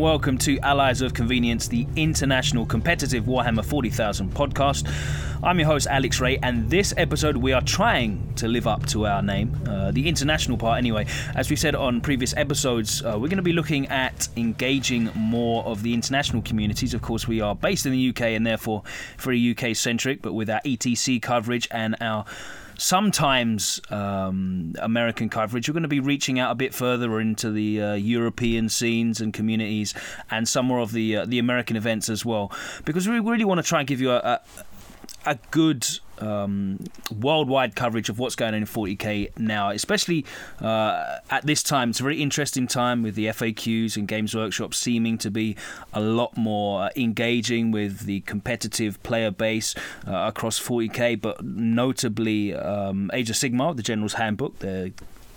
And welcome to Allies of Convenience, the international competitive Warhammer 40,000 podcast. I'm your host, Alex Ray, and this episode we are trying to live up to our name, uh, the international part anyway. As we said on previous episodes, uh, we're going to be looking at engaging more of the international communities. Of course, we are based in the UK and therefore very UK centric, but with our ETC coverage and our sometimes um, American coverage. We're going to be reaching out a bit further into the uh, European scenes and communities, and some more of the uh, the American events as well, because we really want to try and give you a, a, a good um, worldwide coverage of what's going on in 40k now, especially uh, at this time. It's a very interesting time with the FAQs and Games Workshop seeming to be a lot more engaging with the competitive player base uh, across 40k, but notably um, Age of Sigmar, the General's Handbook. They're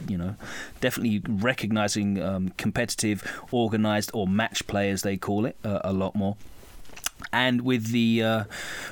you know, definitely recognizing um, competitive, organized, or match play as they call it, uh, a lot more and with the uh,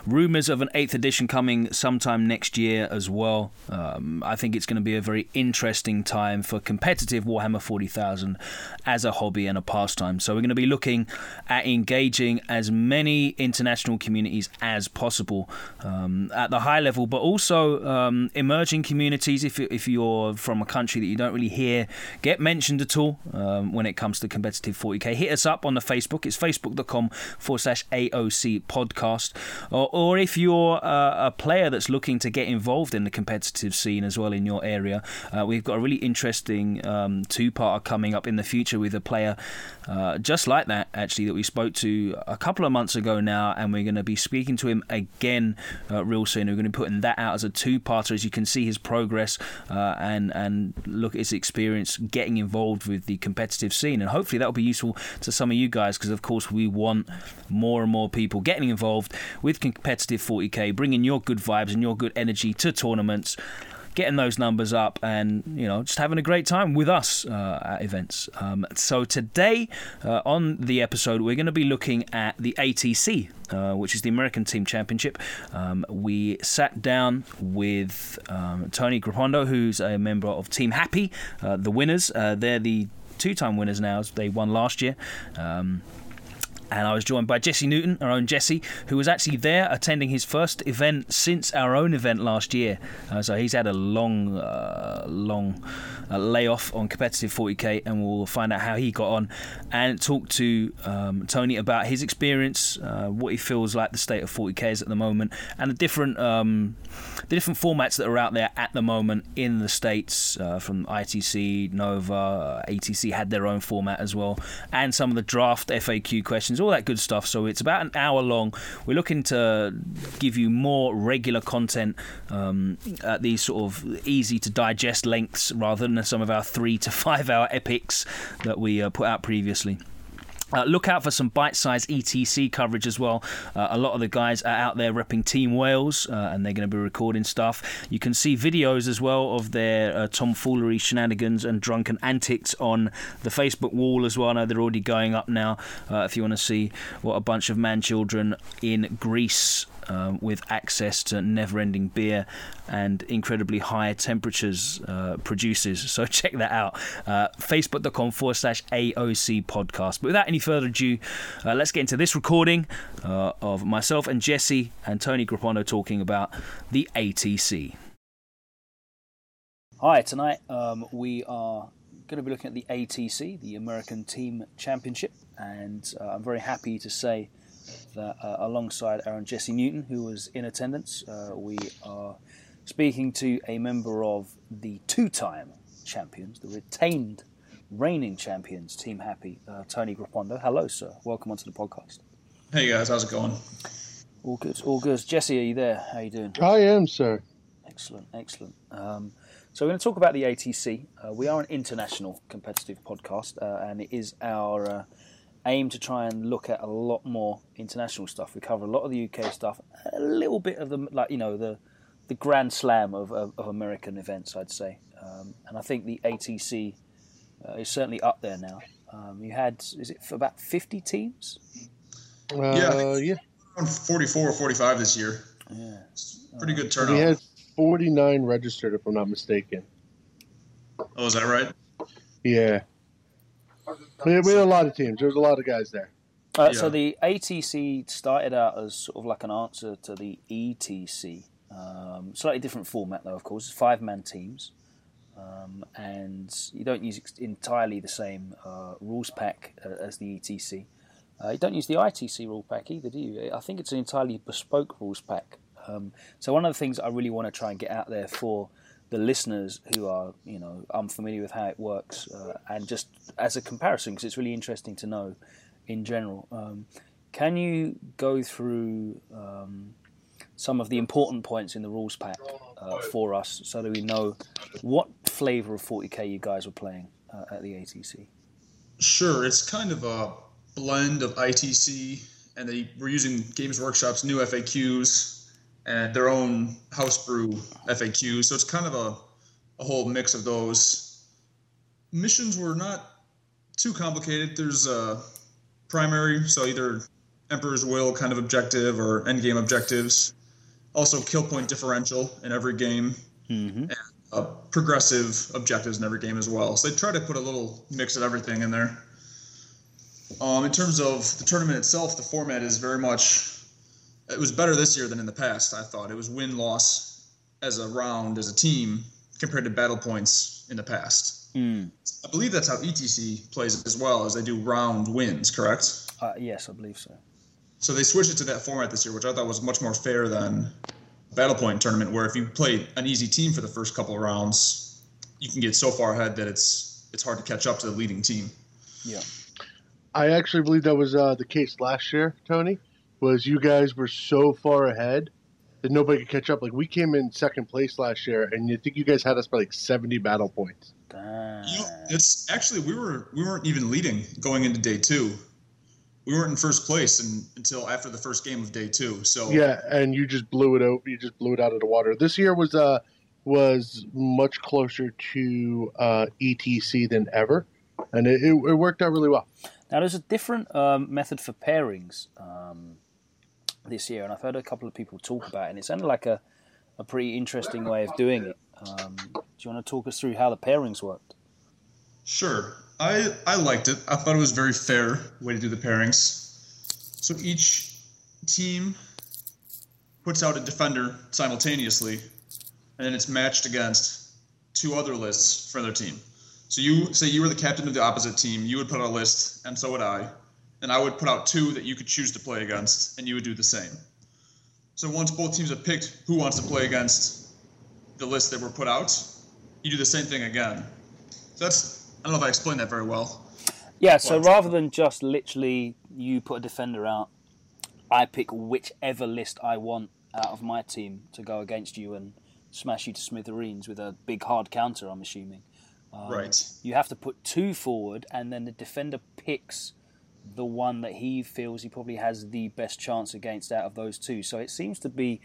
rumors of an eighth edition coming sometime next year as well, um, I think it's going to be a very interesting time for competitive Warhammer 40,000 as a hobby and a pastime. So we're going to be looking at engaging as many international communities as possible um, at the high level, but also um, emerging communities. If if you're from a country that you don't really hear get mentioned at all um, when it comes to competitive 40k, hit us up on the Facebook. It's facebook.com forward slash AO OC podcast, or, or if you're a, a, player that's looking to get involved in the competitive scene as well in your area, uh, we've got a really interesting um, two-parter coming up in the future with a player uh, just like that actually that we spoke to a couple of months ago now, and we're going to be speaking to him again uh, real soon. We're going to be putting that out as a two-parter, as you can see his progress uh, and and look at his experience getting involved with the competitive scene, and hopefully that will be useful to some of you guys because of course we want more and more people getting involved with competitive 40k, bringing your good vibes and your good energy to tournaments getting those numbers up and you know just having a great time with us uh, at events. Um, so today uh, on the episode, we're going to be looking at the ATC. Uh, which is the American Team Championship. Um, we sat down with um, Tony Grippando, who's a member of Team Happy, uh, the winners. Uh, they're the two-time winners now. They won last year. And I was joined by Jesse Newton, our own Jesse, who was actually there attending his first event since our own event last year. Uh, so he's had a long, uh, long uh, layoff on competitive 40k, and we'll find out how he got on and talk to um, Tony about his experience, uh, what he feels like the state of 40k is at the moment, and the different um, the different formats that are out there at the moment in the states. Uh, from ITC, Nova, ATC had their own format as well, and some of the draft FAQ questions all that good stuff. So it's about an hour long. We're looking to give you more regular content um, at these sort of easy to digest lengths rather than some of our three to five hour epics that we uh, put out previously. Uh, look out for some bite-sized ETC coverage as well. Uh, a lot of the guys are out there repping Team Wales, uh, and they're going to be recording stuff. You can see videos as well of their uh, tomfoolery, shenanigans, and drunken antics on the Facebook wall as well. I know they're already going up now. Uh, if you want to see what a bunch of man children in Greece um, with access to never ending beer and incredibly high temperatures uh, produces. So check that out. Uh, Facebook.com forward slash AOC podcast. But without any further ado, uh, let's get into this recording uh, of myself and Jesse and Tony Grippando talking about the ATC. Hi, tonight um, we are going to be looking at the ATC, the American Team Championship, and uh, I'm very happy to say that uh, alongside Aaron Jesse Newton, who was in attendance, uh, we are speaking to a member of the two-time champions, the retained reigning champions, Team Happy, uh, Tony Grippando. Hello, sir. Welcome onto the podcast. Hey guys, how's it going? All good, all good. Jesse, are you there? How you doing? I am, sir. Excellent, excellent. Um, so we're going to talk about the ATC. Uh, we are an international competitive podcast, uh, and it is our uh, aim to try and look at a lot more international stuff. We cover a lot of the UK stuff, a little bit of the like you know the the grand slam of, of, of American events, I'd say. Um, and I think the ATC uh, is certainly up there now. Um, you had is it for about fifty teams? Uh, yeah, yeah, around forty-four or forty-five this year. Yeah, pretty good turnout. We had forty-nine registered, if I'm not mistaken. Oh, is that right? Yeah. We had, we had a lot of teams. There was a lot of guys there. Uh, yeah. So the ATC started out as sort of like an answer to the ETC. Um, slightly different format, though, of course. Five man teams. Um, and you don't use entirely the same uh, rules pack uh, as the ETC. Uh, you don't use the ITC rule pack either, do you? I think it's an entirely bespoke rules pack. Um, so one of the things I really want to try and get out there for the listeners who are, you know, unfamiliar with how it works, uh, and just as a comparison, because it's really interesting to know in general. Um, can you go through um, some of the important points in the rules pack uh, for us so that we know what flavor of 40k you guys were playing uh, at the ATC? Sure, it's kind of a blend of ITC, and they were using Games Workshop's new FAQs and their own house brew FAQs. So it's kind of a, a whole mix of those. Missions were not too complicated. There's a primary, so either Emperor's Will kind of objective or endgame objectives also kill point differential in every game, mm-hmm. and uh, progressive objectives in every game as well. So they try to put a little mix of everything in there. Um, in terms of the tournament itself, the format is very much. It was better this year than in the past. I thought it was win loss as a round as a team compared to battle points in the past. Mm. I believe that's how ETC plays as well, as they do round wins. Correct? Uh, yes, I believe so. So they switched it to that format this year, which I thought was much more fair than Battle Point tournament, where if you play an easy team for the first couple of rounds, you can get so far ahead that it's it's hard to catch up to the leading team. Yeah. I actually believe that was uh, the case last year, Tony. Was you guys were so far ahead that nobody could catch up. Like we came in second place last year, and you think you guys had us by like seventy battle points. You know, it's actually we were we weren't even leading going into day two we weren't in first place in, until after the first game of day two. So yeah, and you just blew it out. You just blew it out of the water. This year was uh was much closer to uh, ETC than ever, and it, it, it, worked out really well. Now there's a different um, method for pairings um, this year, and I've heard a couple of people talk about it, and it sounded like a a pretty interesting way of doing it. Um, do you want to talk us through how the pairings worked? Sure. I I liked it. I thought it was a very fair way to do the pairings. So each team puts out a defender simultaneously, and then it's matched against two other lists for their team. So you say you were the captain of the opposite team, you would put out a list, and so would I. And I would put out two that you could choose to play against, and you would do the same. So once both teams have picked who wants to play against the list that were put out, you do the same thing again. So that's I don't know if I explained that very well. Yeah, so but, rather than just literally you put a defender out, I pick whichever list I want out of my team to go against you and smash you to smithereens with a big hard counter, I'm assuming. Um, right. You have to put two forward, and then the defender picks the one that he feels he probably has the best chance against out of those two. So it seems to be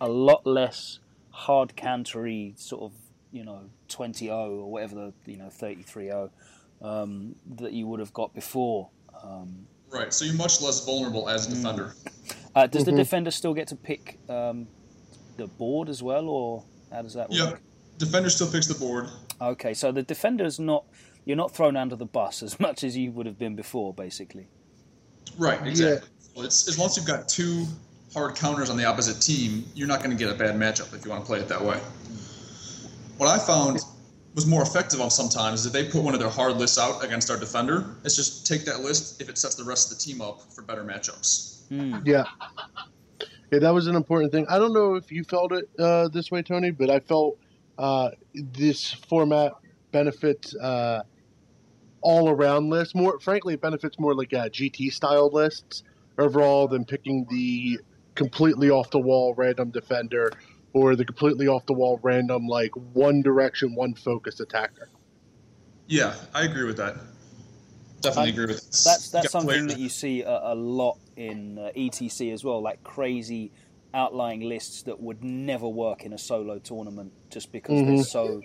a lot less hard countery sort of you know 20-0 or whatever the you know 33-0 um, that you would have got before. Um, right. So you're much less vulnerable as a mm. defender. Uh, does mm-hmm. the defender still get to pick um, the board as well, or how does that work? Yeah, defender still picks the board. Okay, so the defender's not you're not thrown under the bus as much as you would have been before, basically. Right. Exactly. Yeah. Well, it's as long as you've got two hard counters on the opposite team, you're not going to get a bad matchup if you want to play it that way. What I found was more effective on sometimes is if they put one of their hard lists out against our defender, it's just take that list if it sets the rest of the team up for better matchups. Mm. Yeah. Yeah, that was an important thing. I don't know if you felt it uh, this way, Tony, but I felt uh, this format benefits uh, all around lists. More, frankly, it benefits more like uh, GT style lists overall than picking the completely off the wall random defender or the completely off the wall random like one direction one focus attacker yeah i agree with that definitely agree with that that's that's something that you see a, a lot in uh, etc as well like crazy outlying lists that would never work in a solo tournament just because mm-hmm. they're so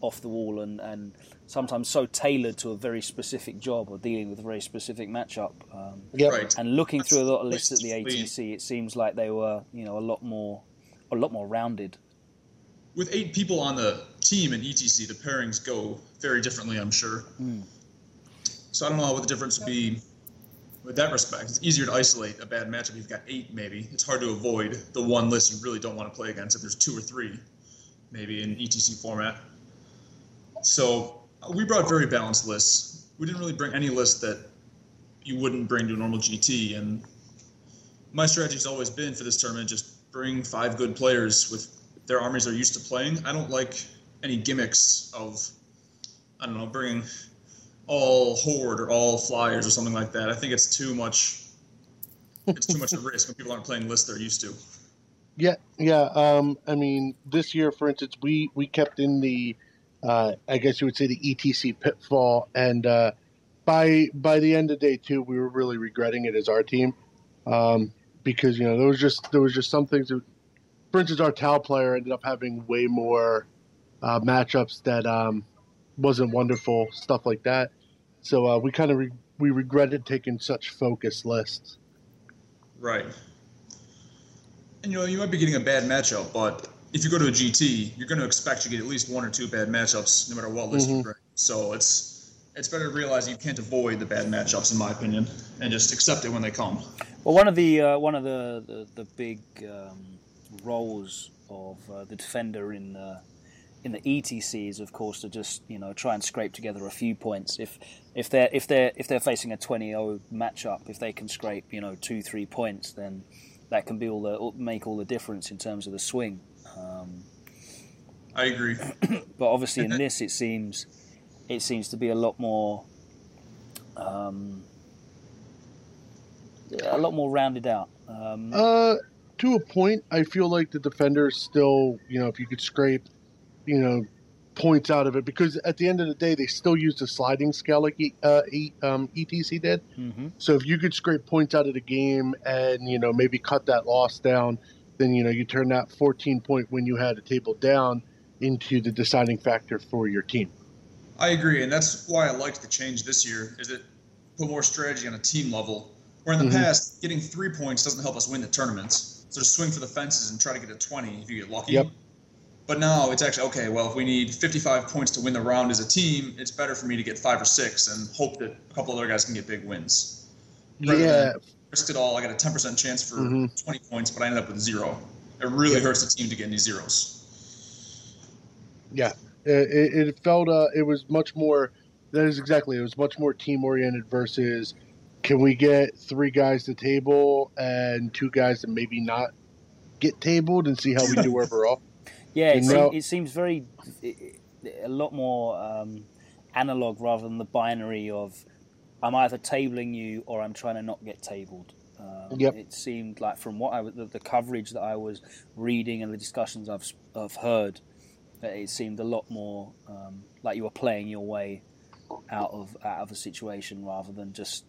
off the wall and, and sometimes so tailored to a very specific job or dealing with a very specific matchup. Um, yep. right. And looking through a lot of lists at the ATC, it seems like they were, you know, a lot more a lot more rounded. With eight people on the team in ETC, the pairings go very differently, I'm sure. Mm. So I don't know what the difference would be with that respect. It's easier to isolate a bad matchup. You've got eight, maybe. It's hard to avoid the one list you really don't want to play against if there's two or three, maybe in ETC format. So we brought very balanced lists. We didn't really bring any list that you wouldn't bring to a normal GT. And my strategy has always been for this tournament just bring five good players with their armies they're used to playing. I don't like any gimmicks of, I don't know, bringing all horde or all flyers or something like that. I think it's too much. It's too much of a risk when people aren't playing lists they're used to. Yeah, yeah. Um, I mean, this year, for instance, we we kept in the, uh, I guess you would say the ETC pitfall, and uh, by by the end of day two, we were really regretting it as our team, um, because you know there was just there was just some things. That, for instance, our Tau player ended up having way more uh, matchups that um, wasn't wonderful, stuff like that. So uh, we kind of re- we regretted taking such focused lists. Right. And you know, you might be getting a bad matchup, but if you go to a GT, you're going to expect to get at least one or two bad matchups, no matter what list Mhm. you bring. So it's it's better to realize you can't avoid the bad matchups, in my opinion, and just accept it when they come. Well, one of the uh, one of the the, the big um, roles of uh, the defender in the in the ETC is, of course, to just you know try and scrape together a few points. If if they're if they're if they're facing a 20-0 matchup, if they can scrape you know two three points, then that can be all the make all the difference in terms of the swing. Um, I agree. but obviously in this it seems it seems to be a lot more um, a lot more rounded out. Um, Uh, to a point, I feel like the defenders still, you know, if you could scrape, you know, points out of it, because at the end of the day, they still use the sliding scale like E- uh, E- um, ETC did. mhm. So if you could scrape points out of the game and you know maybe cut that loss down, then you know you turn that 14 point when you had a table down into the deciding factor for your team. I agree, and that's why I liked the change this year. Is it put more strategy on a team level? Where in the Mhm. past, getting three points doesn't help us win the tournaments. So just swing for the fences and try to get a 20 if you get lucky. Yep. But now it's actually okay. Well, if we need 55 points to win the round as a team, it's better for me to get five or six and hope that a couple other guys can get big wins. Yeah, than risked it all. I got a 10% chance for Mhm. 20 points, but I ended up with zero. It really Yeah. hurts the team to get any zeros. yeah. It, it felt uh, it was much more. That is exactly. It was much more team oriented versus. Can we get three guys to table and two guys to maybe not get tabled and see how we do overall? Yeah, it, You seem- know- it seems very it, a lot more um, analog rather than the binary of I'm either tabling you or I'm trying to not get tabled. Um, Yep. It seemed like from what I was- the, the coverage that I was reading and the discussions I've s- I've heard, that it seemed a lot more um, like you were playing your way out of out of a situation rather than just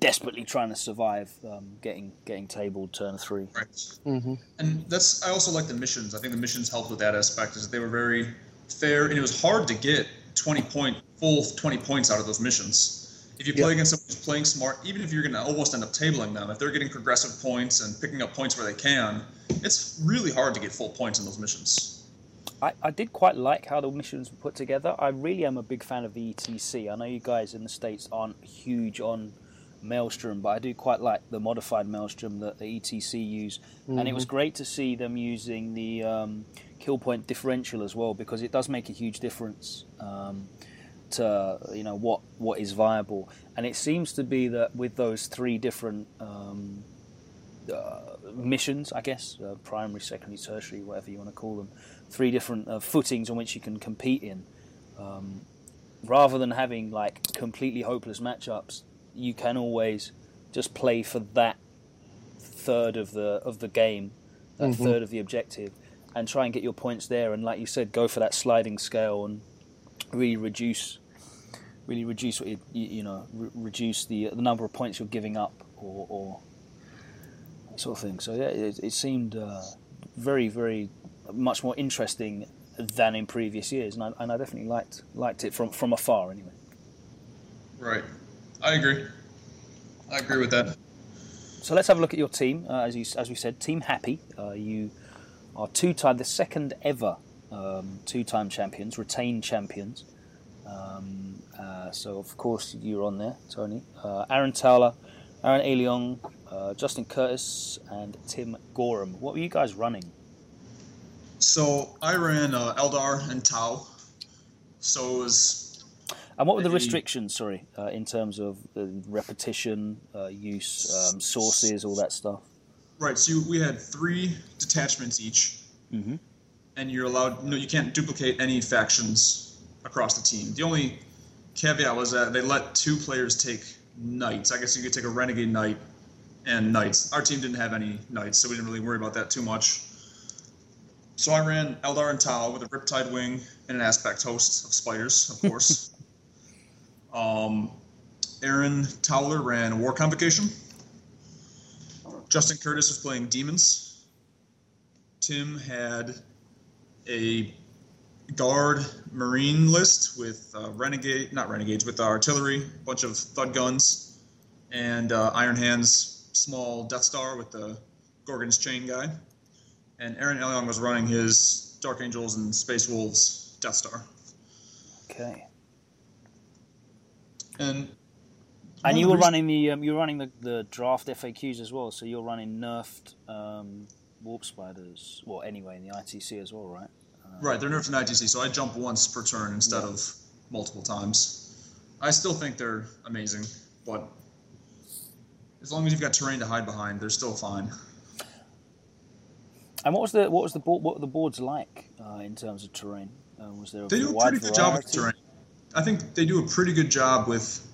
desperately trying to survive um, getting getting tabled turn three. Right. Mm-hmm. And that's I also like the missions. I think the missions helped with that aspect. Is that they were very fair, and it was hard to get 20 point full 20 points out of those missions. If you play Yeah. against someone who's playing smart, even if you're going to almost end up tabling them, if they're getting progressive points and picking up points where they can, it's really hard to get full points in those missions. I, I did quite like how the missions were put together. I really am a big fan of the ETC. I know you guys in the States aren't huge on Maelstrom, but I do quite like the modified Maelstrom that the ETC use. And it was great to see them using the um, kill point differential as well because it does make a huge difference um, to you know what what is viable. And it seems to be that with those three different um, uh, missions, I guess, uh, primary, secondary, tertiary, whatever you want to call them, three different uh, footings on which you can compete in. Um, rather than having like completely hopeless matchups, you can always just play for that third of the of the game, that Mhm. third of the objective, and try and get your points there. And like you said, go for that sliding scale and really reduce, really reduce what you you, know re- reduce the the number of points you're giving up or, or that sort of thing. So yeah, it, it seemed uh, very very much more interesting than in previous years, and I, and I definitely liked liked it from from afar anyway. Right. I agree. I agree with that. So let's have a look at your team. Uh, as you as we said, Team Happy. Uh, you are two tied the second ever um, two time champions, retained champions. Um, uh, so of course you're on there, Tony. Uh, Aaron Towler, Aaron Aleong, uh, Justin Curtis, and Tim Gorham. What were you guys running? So I ran uh, Eldar and Tau. So it was. And what were the restrictions? Sorry, uh, in terms of uh, repetition, uh, use, um, sources, all that stuff. Right, so we had three detachments each, Mhm. And you're allowed. No, you can't duplicate any factions across the team. The only caveat was that they let two players take knights. I guess you could take a renegade knight and knights. Our team didn't have any knights, so we didn't really worry about that too much. So I ran Eldar and Tau with a Riptide Wing and an Aspect Host of spiders, of course. um, Aaron Towler ran War Convocation. Justin Curtis was playing Demons. Tim had a guard marine list with uh, renegade, not renegades, with artillery, a bunch of thud guns, and uh, Iron Hands small Death Star with the Gorgon's chain guy. And Aaron Aleong was running his Dark Angels and Space Wolves Death Star. Okay. And And you were running the um, you were running the, the draft FAQs as well. So you're running nerfed um, warp spiders. Well, anyway, in the ITC as well, right? Right, they're nerfed in ITC, so I jump once per turn instead of multiple times. I still think they're amazing, but as long as you've got terrain to hide behind, they're still fine. And what was the what was the board, what were the boards like uh, in terms of terrain? Uh, was there a They do a pretty good job with terrain. I think they do a pretty good job with,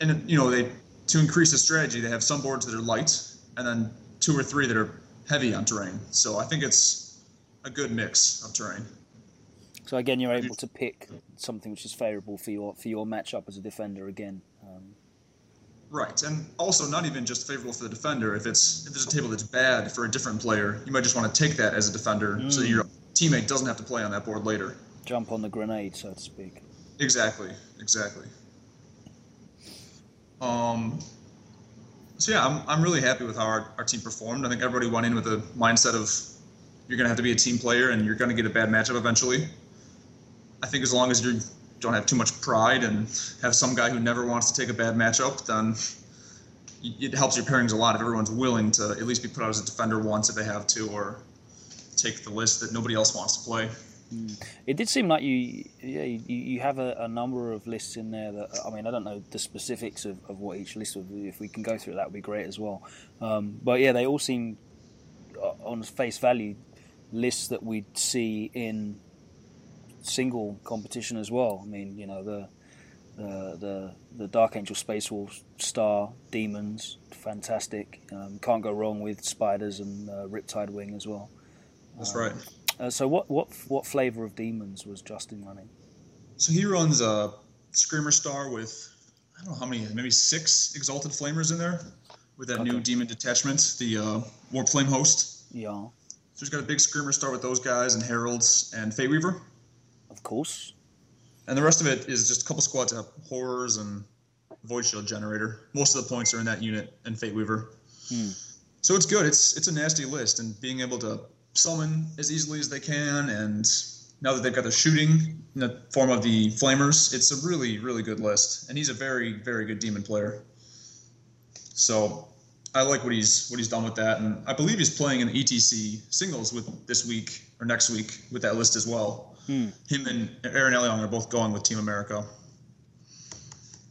and you know, they to increase the strategy, they have some boards that are light, and then two or three that are heavy on terrain. So I think it's a good mix of terrain. So again, you're able to pick something which is favourable for your for your matchup as a defender. Again, um, Right, and also not even just favorable for the defender. If it's if there's a table that's bad for a different player, you might just want to take that as a defender, so Mm. your teammate doesn't have to play on that board later. jump on the grenade, so to speak. Exactly, exactly. Um, so yeah, I'm, I'm really happy with how our, our team performed. I think everybody went in with a mindset of you're going to have to be a team player and you're going to get a bad matchup eventually. I think as long as you don't have too much pride and have some guy who never wants to take a bad matchup, then it helps your pairings a lot if everyone's willing to at least be put out as a defender once if they have to, or take the list that nobody else wants to play. It did seem like you, yeah, you, you have a, a number of lists in there that I mean, I don't know the specifics of, of what each list would be. If we can go through it, that would be great as well. Um, but yeah, they all seem uh, on face value lists that we'd see in single competition as well. I mean, you know the the the, the Dark Angel Space Wolf Star Demons, fantastic. Um, can't go wrong with Spiders and uh, Riptide Wing as well. That's right. Uh, so what what what flavor of demons was Justin running? So he runs a Screamer Star with I don't know how many, maybe six Exalted Flamers in there, with that new demon detachment, the uh, Warp Flame Host. Yeah, So he's got a big Screamer start with those guys and Heralds and Fate Weaver, of course. and the rest of it is just a couple squads have Horrors and Void Shield Generator. Most of the points are in that unit and Fate Weaver. Hmm. So it's good. It's it's a nasty list, and being able to summon as easily as they can, and now that they've got the shooting in the form of the flamers, it's a really really good list. And he's a very very good demon player. So I like what he's what he's done with that, and I believe he's playing in ETC singles with this week or next week with that list as well. Hmm. Him and Aaron Aleong are both going with Team America.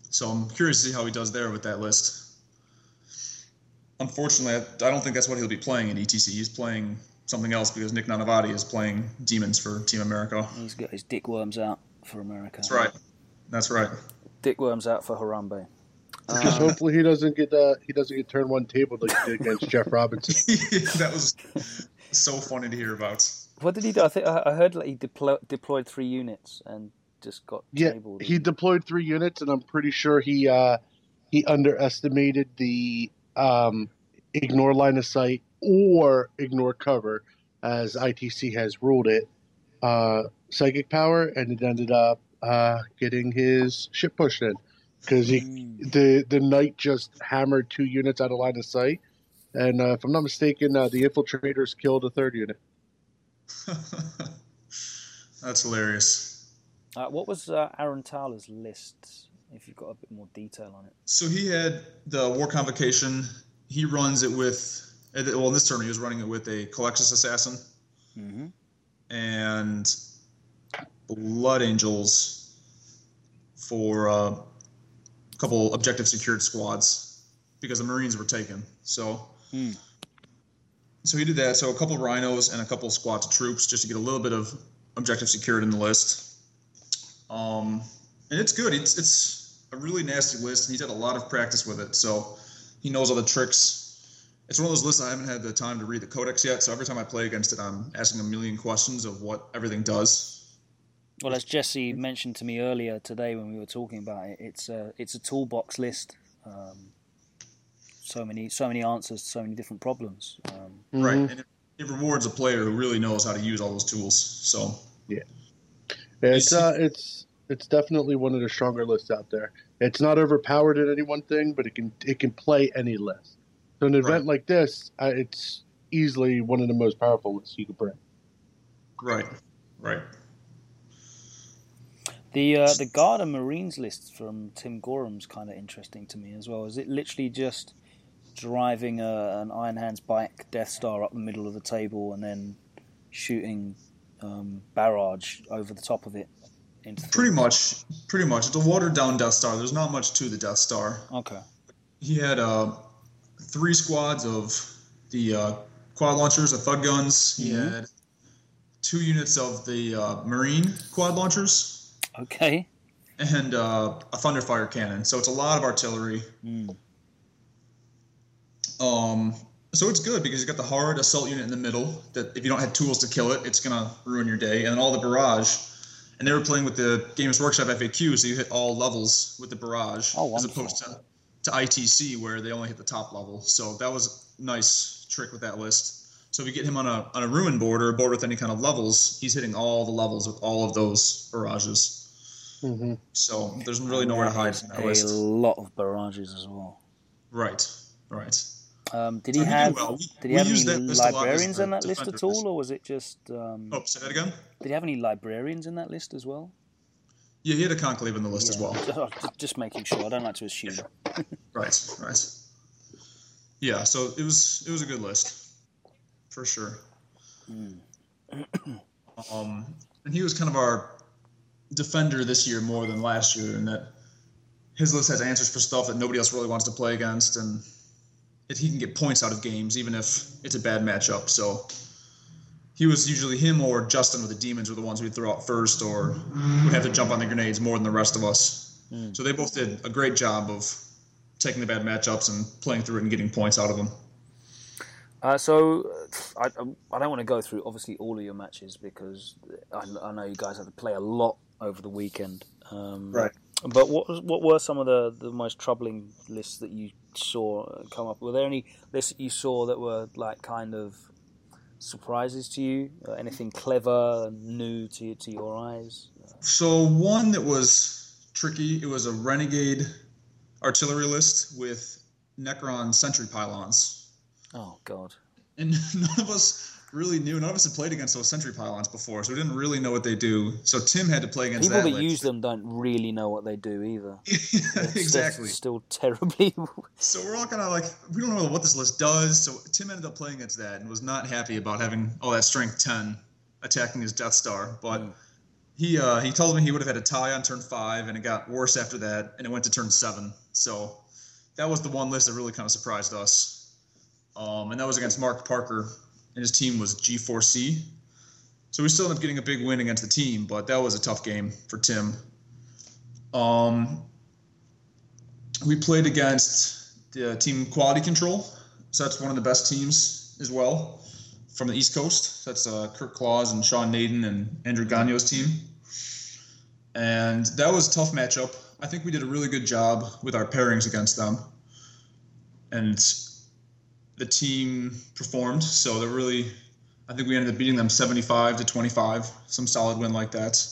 So I'm curious to see how he does there with that list. Unfortunately, I I don't think that's what he'll be playing in ETC. He's playing something else because Nick Nanavati is playing Demons for Team America. He's got his dick worms out for America. That's right. That's right. Dick worms out for Harambe. Just Uh, hopefully he doesn't get uh, he doesn't get turn one tabled like he did against Jeff Robinson. that was so funny to hear about. what did he do? I think I I heard like he deplo- deployed three units and just got Yeah, tabled. he deployed three units, and I'm pretty sure he uh, he underestimated the um, ignore line of sight or ignore cover, as ITC has ruled it, uh, psychic power, and it ended up uh, getting his ship pushed in because he Mm. the the knight just hammered two units out of line of sight, and uh, if I'm not mistaken, uh, the infiltrators killed a third unit. That's hilarious. Uh, what was uh, Aaron Towler's list? If you've got a bit more detail on it. So he had the War Convocation. He runs it with well in this tournament he was running it with a Culexus Assassin Mm-hmm. and Blood Angels for uh, a couple objective secured squads because the Marines were taken. So. Hmm. So he did that. So a couple rhinos and a couple squads of troops just to get a little bit of objective secured in the list. Um, and it's good. It's it's a really nasty list, and he's had a lot of practice with it. So he knows all the tricks. It's one of those lists I haven't had the time to read the codex yet. So every time I play against it, I'm asking a million questions of what everything does. Well, as Jesse mentioned to me earlier today when we were talking about it, it's a it's a toolbox list. Um, so many so many answers to so many different problems. Um, Right. And it, it rewards a player who really knows how to use all those tools. So yeah, It's uh, it's it's definitely one of the stronger lists out there. It's not overpowered in any one thing, but it can it can play any list. So an event Right. like this, uh, it's easily one of the most powerful lists you could bring. right, right. The uh, the Guard and Marines list from Tim Gorham's kind of interesting to me as well. Is it literally just driving a, an Iron Hands bike Death Star up the middle of the table and then shooting um, barrage over the top of it? Into Pretty much, pretty much. It's a watered down Death Star. There's not much to the Death Star. Okay. He had uh, three squads of the uh, quad launchers, the Thud guns. He Mhm. had two units of the uh, Marine quad launchers Okay. and uh, a Thunderfire cannon. So it's a lot of artillery. Mm. Um, so it's good because you've got the hard assault unit in the middle. That if you don't have tools to kill it, it's gonna ruin your day. And all the barrage. And they were playing with the Games Workshop FAQ, so you hit all levels with the barrage, Oh, as opposed to to ITC where they only hit the top level. So that was a nice trick with that list. So if you get him on a on a ruin board or a board with any kind of levels, he's hitting all the levels with all of those barrages. Hmm So there's really nowhere to hide from that a list. lot of barrages as well. Right, right. Um, did he he did have well. We- did he have any that list a lot as librarians the in that list at defender list. all, or was it just? Um, Oh, say that again. Did he have any librarians in that list as well? Yeah, he had a conclave in the list as well. Just, just making sure. I don't like to assume. Right, right. Yeah, so it was it was a good list, for sure. Mm. Um, and he was kind of our defender this year more than last year, and that his list has answers for stuff that nobody else really wants to play against, and it, he can get points out of games even if it's a bad matchup. So he was usually him or Justin with the demons were the ones we'd throw out first, or would have to jump on the grenades more than the rest of us. Mm. So they both did a great job of taking the bad matchups and playing through it and getting points out of them. Uh, so I, I don't want to go through obviously all of your matches because I, I know you guys had to play a lot over the weekend. Um, Right. But what what were some of the, the most troubling lists that you saw come up? Were there any lists that you saw that were like kind of surprises to you? Uh, anything clever and new to to your eyes? So one that was tricky, it was a renegade artillery list with Necron sentry pylons. Oh God. And none of us really knew, none of us had played against those sentry pylons before, so we didn't really know what they do. So Tim had to play against People that that list. use them don't really know what they do either. It's exactly. Still terribly. So we're all kind of like, we don't know what this list does. So Tim ended up playing against that and was not happy about having all that strength 10 attacking his Death Star. But Mm. he uh, he told me he would have had a tie on turn five, and it got worse after that, and it went to turn seven. So that was the one list that really kind of surprised us. Um, and that was against Mark Parker, and his team was G4C. So we still ended up getting a big win against the team, but that was a tough game for Tim. Um, we played against the team Quality Control, so that's one of the best teams as well from the East Coast. That's uh, Kirk Claus and Sean Naden and Andrew Gonyo's team, and that was a tough matchup. I think we did a really good job with our pairings against them, and the team performed. So they're really, I think we ended up beating them 75 to 25, some solid win like that.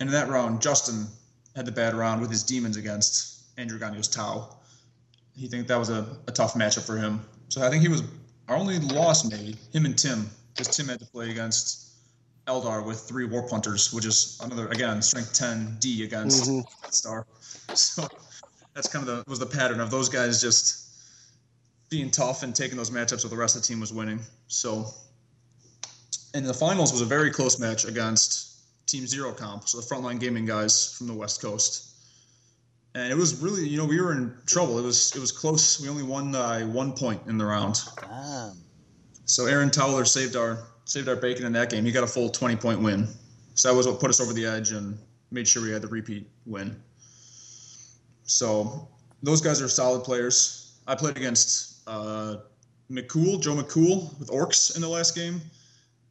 And in that round, Justin had the bad round with his demons against Andrew Gonyo's Tau. He think that was a, a tough matchup for him. So I think he was our only loss maybe him and Tim because Tim had to play against Eldar with three Warp Hunters, which is another again strength 10 D against Mhm. Star. So that's kind of the was the pattern of those guys just being tough and taking those matchups where the rest of the team was winning. So and the finals was a very close match against Team Zero Comp, so the frontline gaming guys from the West Coast. And it was really, you know, we were in trouble. It was it was close. We only won by one point in the round. Damn. So Aaron Towler saved our saved our bacon in that game. He got a full 20 point win. So that was what put us over the edge and made sure we had the repeat win. So those guys are solid players. I played against uh, McCool, Joe McCool with Orcs in the last game,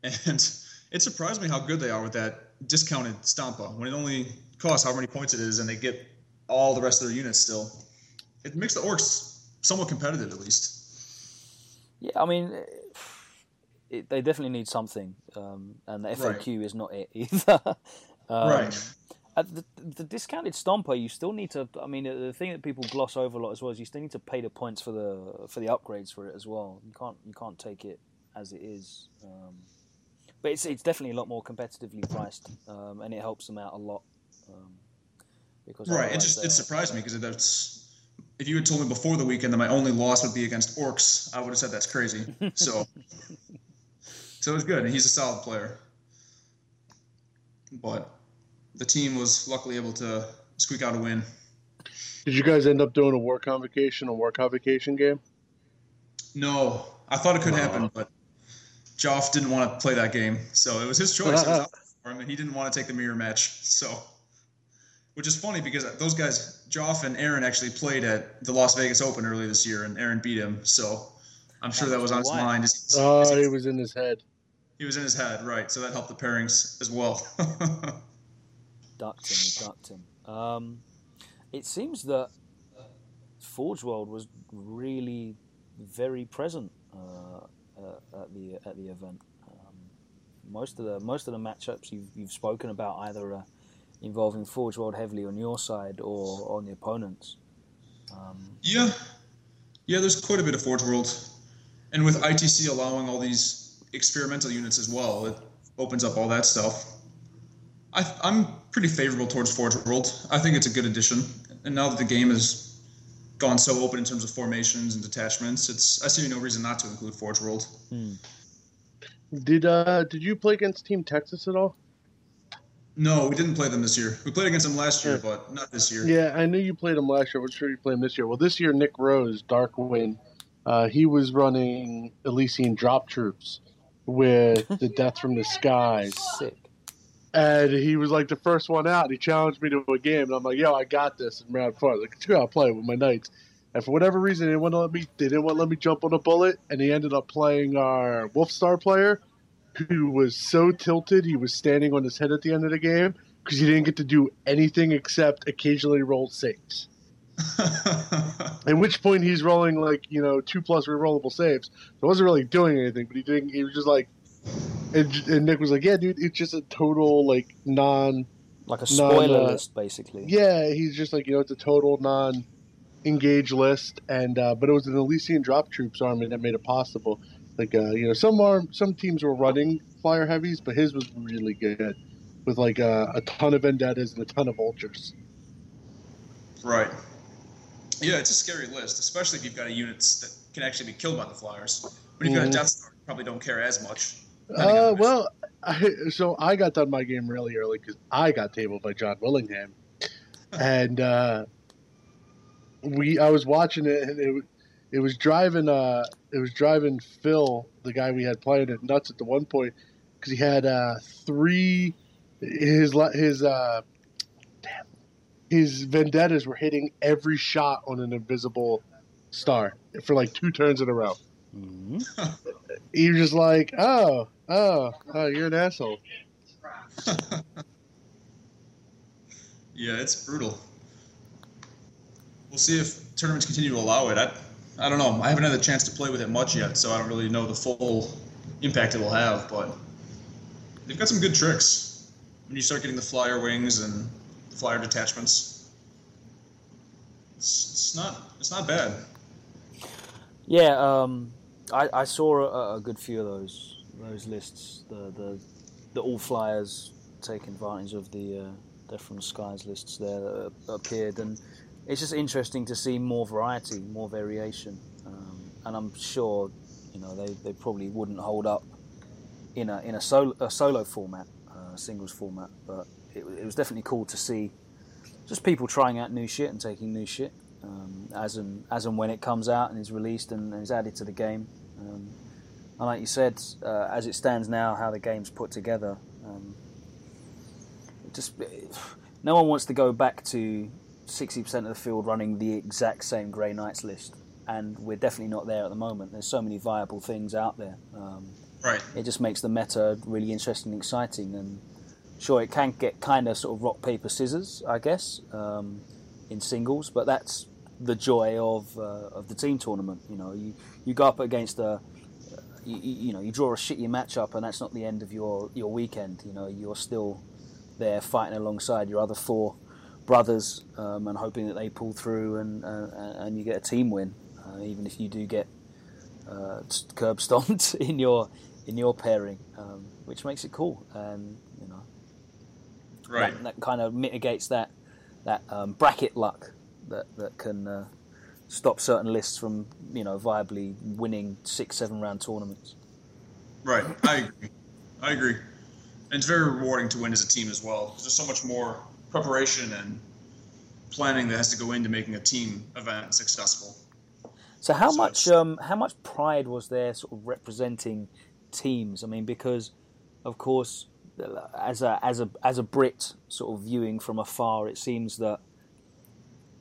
and it surprised me how good they are with that discounted Stompa when it only costs how many points it is, and they get all the rest of their units still. It makes the Orcs somewhat competitive at least. Yeah, I mean, it, they definitely need something, um, and the FAQ is not it either. um, Right. At the, the discounted Stompa, you still need to. I mean, the thing that people gloss over a lot as well is you still need to pay the points for the for the upgrades for it as well. You can't you can't take it as it is. Um, but it's it's definitely a lot more competitively priced, um, and it helps them out a lot. Um, because Right. It just it surprised me because that's if you had told me before the weekend that my only loss would be against orcs, I would have said that's crazy. So so it was good. and He's a solid player. But the team was luckily able to squeak out a win. Did you guys end up doing a war convocation, a war convocation game? No, I thought it could happen, but Joff didn't want to play that game, so it was his choice. It was up for him, and he didn't want to take the mirror match. So, which is funny because those guys, Joff and Aaron, actually played at the Las Vegas Open earlier this year, and Aaron beat him. So, I'm sure that was on his Why? mind. as- Oh, as he- uh, it was in his head. he was in his head, right? So that helped the pairings as well. ducked him. He ducked him. Um, it seems that Forge World was really very present uh, uh, at the at the event. Um, most of the most of the matchups you've you've spoken about either uh, involving Forge World heavily on your side or on the opponents. Um, Yeah, yeah. There's quite a bit of Forge World, and with ITC allowing all these experimental units as well, it opens up all that stuff. I, I'm pretty favorable towards Forge World. I think it's a good addition, and now that the game has gone so open in terms of formations and detachments, it's I see no reason not to include Forge World. Did uh did you play against Team Texas at all? No, we didn't play them this year. We played against them last year, Yeah. but not this year. Yeah, I knew you played them last year. I'm sure you played them this year. Well, this year Nick Rose, Darkwind, uh, he was running Elysian drop troops with the Death from the Skies, sick. And he was like the first one out. He challenged me to a game, and I'm like, "Yo, I got this." in round four, like, two out play with my knights. And for whatever reason, they didn't want to let me. They didn't want to let me jump on a bullet, and he ended up playing our Wolfstar player, who was so tilted he was standing on his head at the end of the game because he didn't get to do anything except occasionally roll saves. At which point he's rolling like you know two plus rerollable saves. So I wasn't really doing anything, but he didn't. He was just like, and, and Nick was like, "Yeah, dude, it's just a total like non. Like a spoiler uh, list, basically. Yeah, he's just like you know it's a total non engage list, and uh, but it was an Elysian drop troops army that made it possible. Like uh, you know some arm some teams were running flyer heavies, but his was really good with like uh, a ton of vendettas and a ton of vultures. Right. Yeah, it's a scary list, especially if you've got a unit that can actually be killed by the flyers. But if you've got a Mhm. Death Star, you probably don't care as much. Depending on Uh, well, I, so I got done my game really early because I got tabled by John Willingham, and uh, we I was watching it and it it was driving uh it was driving Phil the guy we had playing it nuts at the one point because he had uh three his la- his uh damn his vendettas were hitting every shot on an invisible star for like two turns in a row Mhm. he was just like, oh, oh, oh, you're an asshole. Yeah, it's brutal. We'll see if tournaments continue to allow it. I, I don't know. I haven't had the chance to play with it much yet, so I don't really know the full impact it will have. But they've got some good tricks when you start getting the flyer wings and the flyer detachments. It's, it's not it's not bad. Yeah, um, I, I saw a, a good few of those those lists. The the the All Flyers taking advantage of the uh, different skies lists there that appeared, and it's just interesting to see more variety, more variation, um, and I'm sure you know they, they probably wouldn't hold up in a in a solo a solo format, uh, singles format, but it, it, was definitely cool to see just people trying out new shit and taking new shit um, as and as and when it comes out and is released and, and is added to the game. Um, and like you said, uh, as it stands now, how the game's put together, um, just no one wants to go back to 60% of the field running the exact same Grey Knights list, and we're definitely not there at the moment. There's so many viable things out there. Um, right. It just makes the meta really interesting and exciting. And sure, it can get kind of sort of rock paper scissors, I guess, um, in singles, but that's the joy of uh, of the team tournament. You know, you you go up against a you, you, know you draw a shitty matchup, and that's not the end of your your weekend. You know, you're still there fighting alongside your other four brothers um, and hoping that they pull through and uh, and you get a team win, uh, even if you do get uh, curb stomped in your in your pairing, um, which makes it cool and you know right that, that kind of mitigates that that um, bracket luck that that can uh, stop certain lists from you know viably winning six seven round tournaments. Right, I agree. I agree. And it's very rewarding to win as a team as well. because There's so much more preparation and planning that has to go into making a team event successful. So how so much um, how much pride was there sort of representing teams? I mean, because of course, as a as a as a Brit sort of viewing from afar, it seems that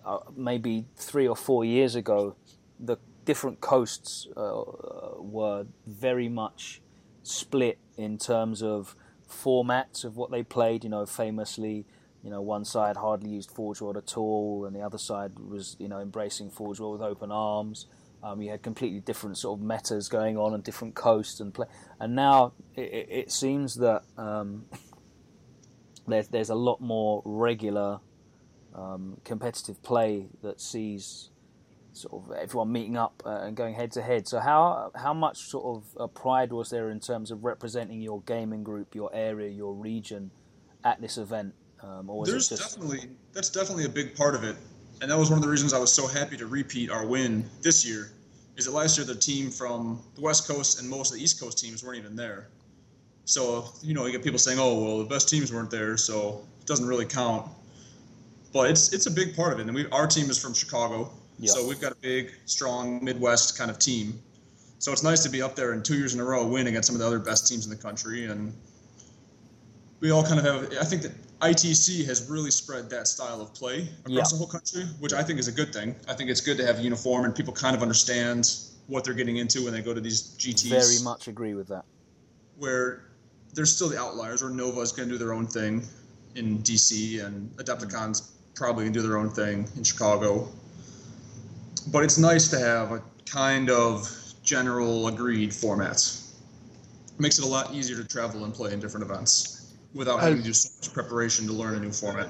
uh, maybe three or four years ago, the different coasts uh, were very much split in terms of formats of what they played. You know, famously, you know, one side hardly used Forge World at all, and the other side was, you know, embracing Forge World with open arms. Um, you had completely different sort of metas going on on different coasts and play. And now it, it seems that um, there's there's a lot more regular um, competitive play that sees sort of everyone meeting up uh, and going head to head. So how how much sort of uh, pride was there in terms of representing your gaming group, your area, your region at this event? Um, or There's just... definitely that's definitely a big part of it, and that was one of the reasons I was so happy to repeat our win this year. Is that last year the team from the West Coast and most of the East Coast teams weren't even there. So you know you get people saying, "Oh, well, the best teams weren't there, so it doesn't really count." But it's it's a big part of it, and we our team is from Chicago, yeah. so we've got a big, strong Midwest kind of team. So it's nice to be up there and two years in a row win against some of the other best teams in the country, and we all kind of have. I think that ITC has really spread that style of play across yeah. the whole country, which I think is a good thing. I think it's good to have a uniform and people kind of understand what they're getting into when they go to these GTs. Very much agree with that. Where there's still the outliers, where Nova is going to do their own thing in DC and Adepticon's probably do their own thing in Chicago. But it's nice to have a kind of general agreed formats. Makes it a lot easier to travel and play in different events without having to do so much preparation to learn a new format.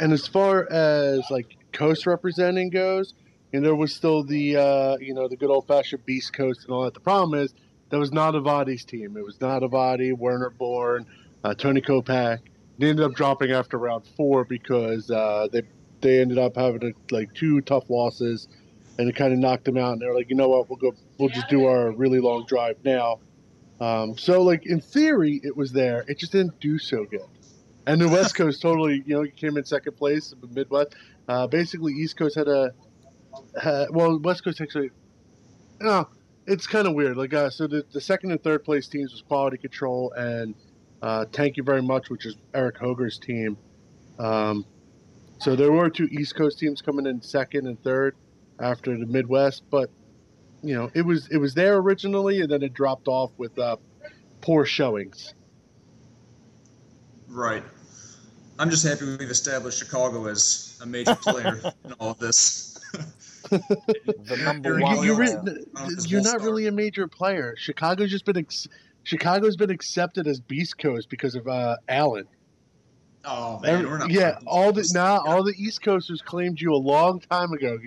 And as far as like coast representing goes, and there was still the uh, you know the good old fashioned Beast Coast and all that. The problem is that was Nanavati's team. It was not Avadi, Werner Born, uh, Tony Kopach. They ended up dropping after round four because uh, they they ended up having a, like two tough losses, and it kind of knocked them out. And they're like, you know what, we'll go, we'll just do our really long drive now. Um, so, like in theory, it was there. It just didn't do so good. And the West Coast totally, you know, came in second place. The Midwest, uh, basically, East Coast had a, had, well, West Coast actually, no, it's kind of weird. Like, uh, so the, the second and third place teams was Quality Control and uh, Thank You Very Much, which is Eric Hoger's team. Um, so there were two East Coast teams coming in second and third after the Midwest, but you know, it was it was there originally, and then it dropped off with uh, poor showings. Right. I'm just happy we've established Chicago as a major player in all of this. the number one. You, are you're not really a major player. Chicago's just been ex- Chicago's been accepted as Beast Coast because of uh, Allen. Oh man, we're not. Yeah, all the now nah, all the East Coasters claimed you a long time ago.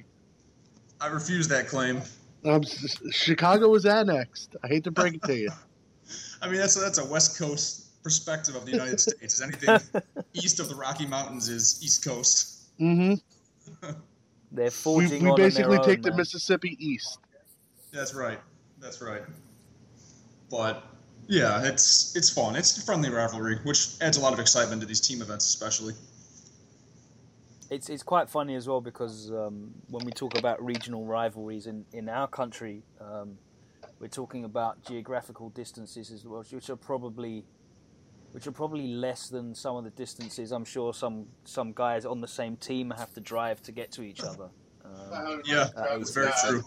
I refuse that claim. Um, Chicago was annexed. I hate to break it to you. I mean, that's a, that's a West Coast perspective of the United States. Is anything east of the Rocky Mountains is East Coast. Mm-hmm. They're We, forging we on basically on their take own, the man. Mississippi east. That's right. That's right. But yeah, it's it's fun. It's a friendly rivalry, which adds a lot of excitement to these team events, especially. It's it's quite funny as well because um, when we talk about regional rivalries in, in our country, um, we're talking about geographical distances as well, which are probably which are probably less than some of the distances I'm sure some some guys on the same team have to drive to get to each other. Um, Yeah, Uh, it's very true.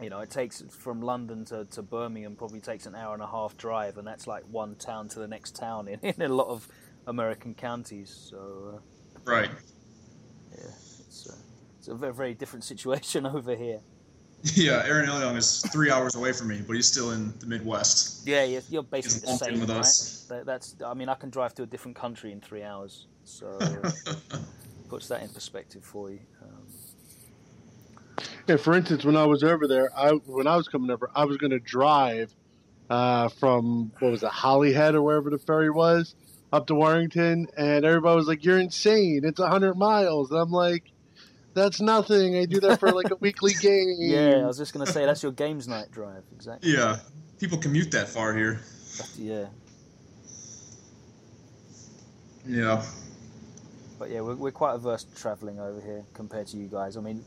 You know, it takes from London to, to Birmingham probably takes an hour and a half drive, and that's like one town to the next town in, in a lot of American counties. So uh, Right. yeah, it's, uh, it's a very, very different situation over here. Yeah, Aaron Aleong is three hours away from me, but he's still in the Midwest. Yeah, you're, you're He's basically the same, with right? us. That, that's. I mean, I can drive to a different country in three hours, so puts that in perspective for you. Yeah, for instance, when I was over there, I when I was coming over, I was going to drive uh, from what was it, Holyhead or wherever the ferry was, up to Warrington, and everybody was like, "You're insane! It's hundred miles." And I'm like, "That's nothing. I do that for like a weekly game." yeah, I was just gonna say that's your games night drive, exactly. Yeah, people commute that far here. Yeah. Yeah. But yeah, we're, we're quite averse to travelling over here compared to you guys. I mean,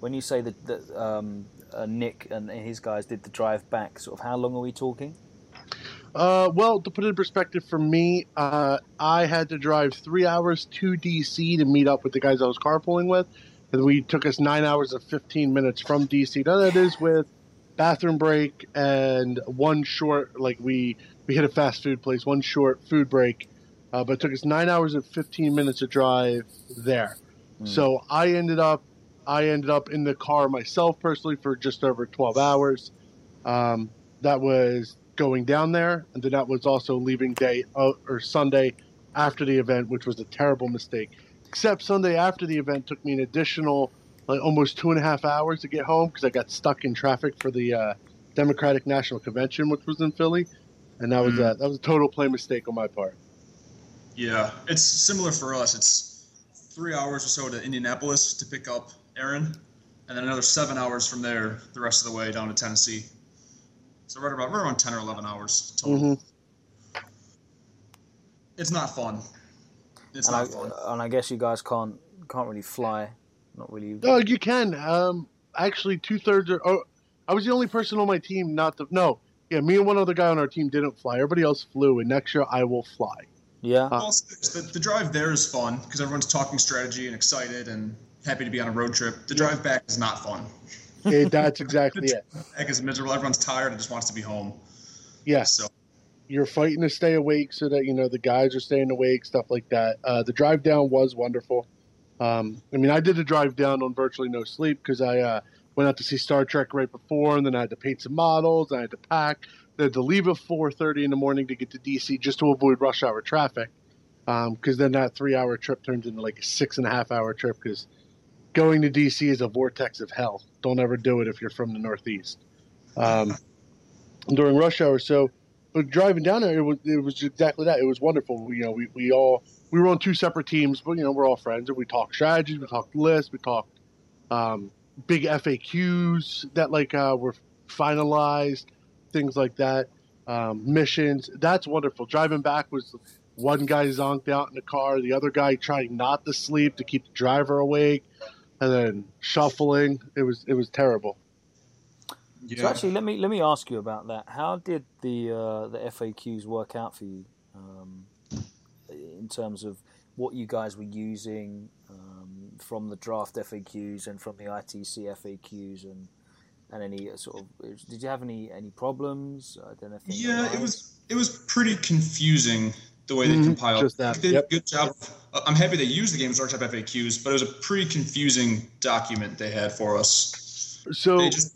when you say that, that um, uh, Nick and his guys did the drive back, sort of how long are we talking? Uh, well, to put it in perspective for me, uh, I had to drive three hours to DC to meet up with the guys I was carpooling with, and we took us nine hours and fifteen minutes from DC. Now that is with bathroom break and one short, like we we hit a fast food place, one short food break, uh, but it took us nine hours and fifteen minutes to drive there. Mm. So I ended up I ended up in the car myself personally for just over twelve hours. Um, that was going down there, and then that was also leaving day uh, or Sunday after the event, which was a terrible mistake. Except Sunday after the event took me an additional like almost two and a half hours to get home because I got stuck in traffic for the uh, Democratic National Convention, which was in Philly, and that was Mm. a, that was a total play mistake on my part. Yeah, it's similar for us. It's three hours or so to Indianapolis to pick up Aaron, and then another seven hours from there, the rest of the way down to Tennessee. So right about right around ten or eleven hours total. hmm It's not fun. It's and, I, not fun. and I guess you guys can't can't really fly, not really. Oh, you can. Um, actually, two thirds are. Oh, I was the only person on my team not to. No, yeah, me and one other guy on our team didn't fly. Everybody else flew, and next year I will fly. Yeah, Well, it's- the, the drive there is fun because everyone's talking strategy and excited and happy to be on a road trip. The drive back is not fun. It, that's exactly it. Back is miserable. Everyone's tired and just wants to be home. Yes. So you're fighting to stay awake so that you know the guys are staying awake, stuff like that. Uh, the drive down was wonderful. Um, I mean, I did a drive down on virtually no sleep because I uh, went out to see Star Trek right before, and then I had to paint some models. I had to pack. Had to leave at 4:30 in the morning to get to DC just to avoid rush hour traffic. Because then that three-hour trip turns into like a six and a half hour trip. Because going to DC is a vortex of hell. Don't ever do it if you're from the Northeast. Um, during rush hour, so but driving down there, it was it was exactly that. It was wonderful. You know, we, we all we were on two separate teams, but you know, we're all friends, and we talked strategies, we talked lists, we talked um, big FAQs that like uh, were finalized, things like that, um, missions. That's wonderful. Driving back was one guy zonked out in the car, the other guy trying not to sleep to keep the driver awake, and then shuffling. It was it was terrible. yeah. So actually, let me let me ask you about that. How did the uh, the FAQs work out for you um, in terms of what you guys were using um, from the draft FAQs and from the ITC FAQs and and any sort of did you have any any problems? I don't know. If Yeah, it was it was pretty confusing the way they Mhm, compiled. just that, They did yep. a good job. I'm happy they used the Games Workshop FAQs, but it was a pretty confusing document they had for us. So They just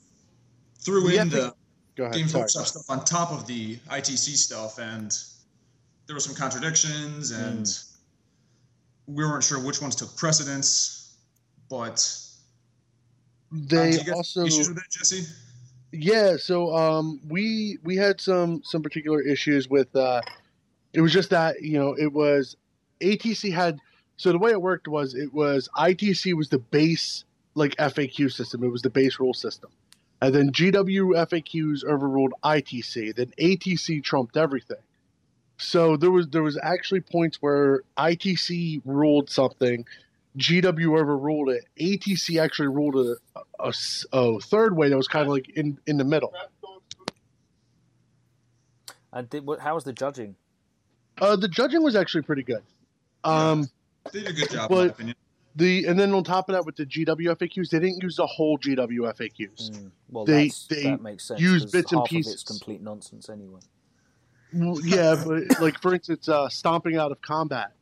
threw The in FA the go ahead. Games Sorry. Workshop stuff on top of the ITC stuff, and there were some contradictions, and we weren't sure which ones took precedence. But They did you get also issues with that, Jesse? Yeah, so um, we we had some some particular issues with. Uh, it was just that you know it was ATC had so the way it worked was it was ITC was the base like FAQ system. It was the base rule system, and then GW FAQs overruled ITC. Then ATC trumped everything. So there was there was actually points where ITC ruled something, GW overruled it. ATC actually ruled a, a, a third way that was kind of like in, in the middle. And did, what, how was the judging? Uh, the judging was actually pretty good. Um, They did a good job, in my But- opinion. the and then on top of that, with the GW FAQs, they didn't use the whole GW FAQs. Mm, well, They- that's, they that makes sense. use 'cause bits and half Of it's pieces. complete nonsense anyway. Well, yeah, but like for instance, uh, stomping out of combat,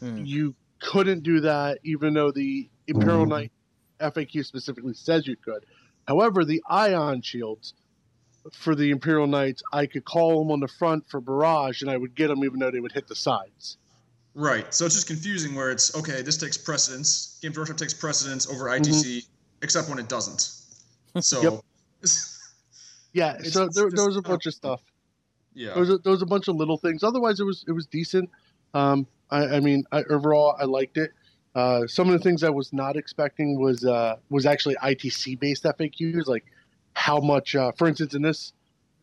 Hmm. you couldn't do that, even though the Imperial Knight FAQ specifically says you could. However, the ion shields for the Imperial Knights, I could call them on the front for barrage, and I would get them even though they would hit the sides. Right. So it's just confusing where it's okay, this takes precedence. Games Workshop takes precedence over ITC, except when it doesn't. So Yep. Yeah, It's- so it's there, just- there was a bunch of stuff. yeah. There was a, there was a bunch of little things. Otherwise, it was it was decent. Um, I, I mean, I, overall, I liked it. Uh, some of the things I was not expecting was uh, was actually ITC based FAQs, like how much. Uh, for instance, in this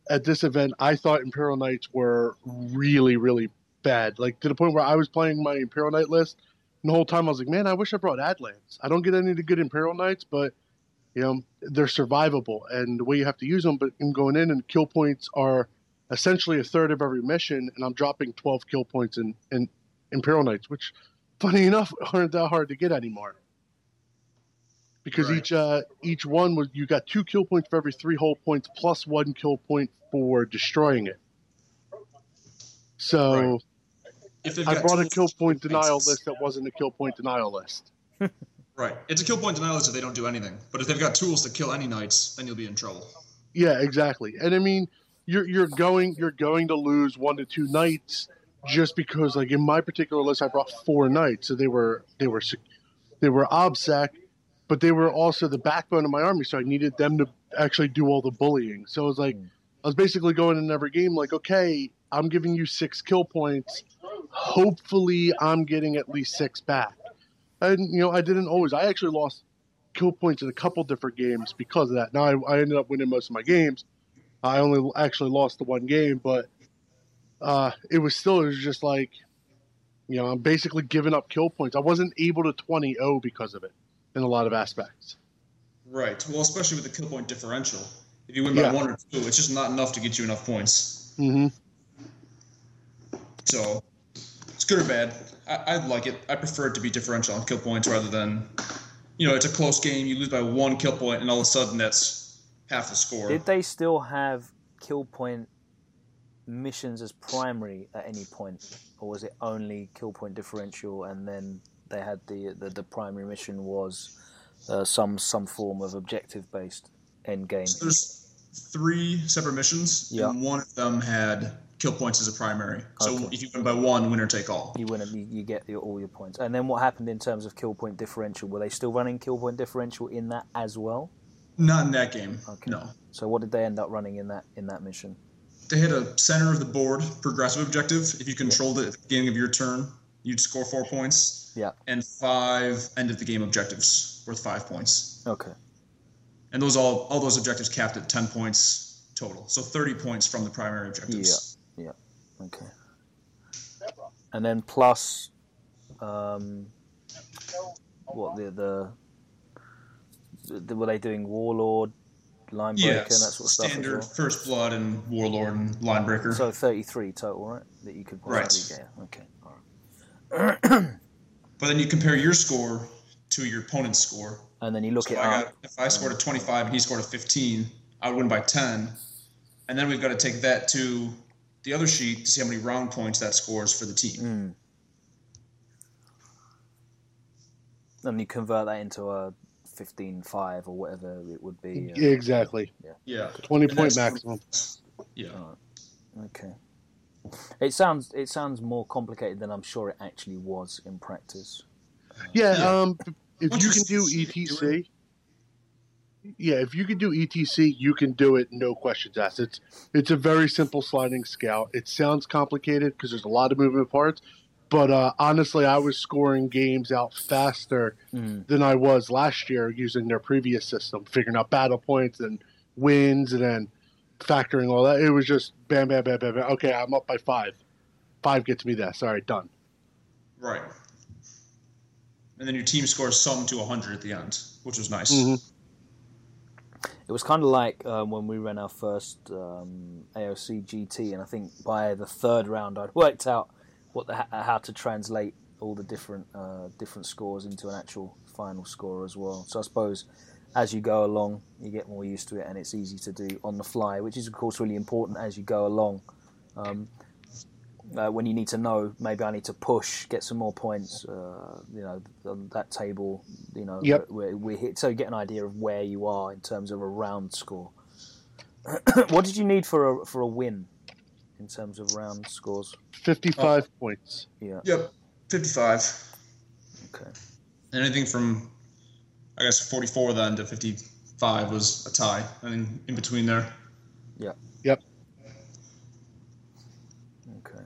at this event, I thought Imperial Knights were really really bad, like to the point where I was playing my Imperial Knight list, and the whole time I was like, man, I wish I brought Adlands. I don't get any of the good Imperial Knights, but you know they're survivable, and the way you have to use them, but in going in and kill points are essentially a third of every mission, and I'm dropping 12 kill points in, in Imperial Knights, which, funny enough, aren't that hard to get anymore. Because Right. each uh, each one was you got two kill points for every three whole points, plus one kill point for destroying it. So Right. If I brought a kill point denial bases- list that wasn't a kill point denial list. Right. It's a kill point denial list if they don't do anything. But if they've got tools to kill any knights, then you'll be in trouble. Yeah, exactly. And I mean, you're you're going you're going to lose one to two knights just because, like in my particular list, I brought four knights, so they were they were they were obsec, but they were also the backbone of my army, so I needed them to actually do all the bullying. So it was like. I was basically going in every game like, okay, I'm giving you six kill points. Hopefully, I'm getting at least six back. And you know, I didn't always. I actually lost kill points in a couple different games because of that. Now I, I ended up winning most of my games. I only actually lost the one game, but uh, it was still it was just like, you know, I'm basically giving up kill points. I wasn't able to 20-0 because of it in a lot of aspects. Right. Well, especially with the kill point differential. If you win by Yeah. one or two, it's just not enough to get you enough points. Mm-hmm. So it's good or bad. I, I like it. I prefer it to be differential on kill points rather than, you know, it's a close game. You lose by one kill point, and all of a sudden that's half the score. Did they still have kill point missions as primary at any point, or was it only kill point differential and then they had the the, the primary mission was uh, some some form of objective based end game? So there's three separate missions, Yeah. and one of them had kill points as a primary. So if you win by one, winner take all. You win you, you get your, all your points. And then what happened in terms of kill point differential? Were they still running kill point differential in that as well? Not in that game. Okay. No. So what did they end up running in that in that mission? They hit a center of the board progressive objective. If you controlled it at the beginning of your turn, you'd score four points. Yeah. And five end of the game objectives worth five points. Okay. And those all all those objectives capped at ten points total. So thirty points from the primary objectives. Yeah. Yeah. Okay. And then plus, um, what the the, the were they doing warlord, line breaker, and that sort of stuff standard as first blood and warlord and linebreaker. well? So thirty three total, right? That you could possibly Right. get. Okay. All right. but then you compare your score to your opponent's score. And then you look So it I up. got if I scored a 25 and he scored a 15, I would win by 10. And then we've got to take that to the other sheet to see how many round points that scores for the team. Mm. And you convert that into a 15-5 or whatever it would be. uh, Exactly. Yeah. yeah. 20 And point maximum. Yeah. Okay. It sounds it sounds more complicated than I'm sure it actually was in practice. Yeah, Yeah. um, if you you can do ETC, Yeah, if you can do ETC, you can do it. No questions asked. It's it's a very simple sliding scale. It sounds complicated because there's a lot of moving parts, but uh, honestly, I was scoring games out faster Mm. than I was last year using their previous system, figuring out battle points and wins, and then factoring all that. It was just bam, bam, bam, bam, bam. Okay, I'm up by five. Five gets me this. All right, done. Right. And then your team scores some to 100 at the end, which was nice. Mhm. It was kind of like um, when we ran our first um, AOC GT, and I think by the third round, I'd worked out what the, how to translate all the different uh, different scores into an actual final score as well. So I suppose as you go along, you get more used to it, and it's easy to do on the fly, which is of course really important as you go along. Um, uh, when you need to know, maybe I need to push, get some more points. Uh, you know, on that table. You know, Yep. where we hit, so you get an idea of where you are in terms of a round score. what did you need for a for a win in terms of round scores? Fifty-five points. Yeah. Yep. 55. Okay. Anything from, I guess, 44 then to 55 was a tie. I mean, in between there. Yeah. Yep. Okay.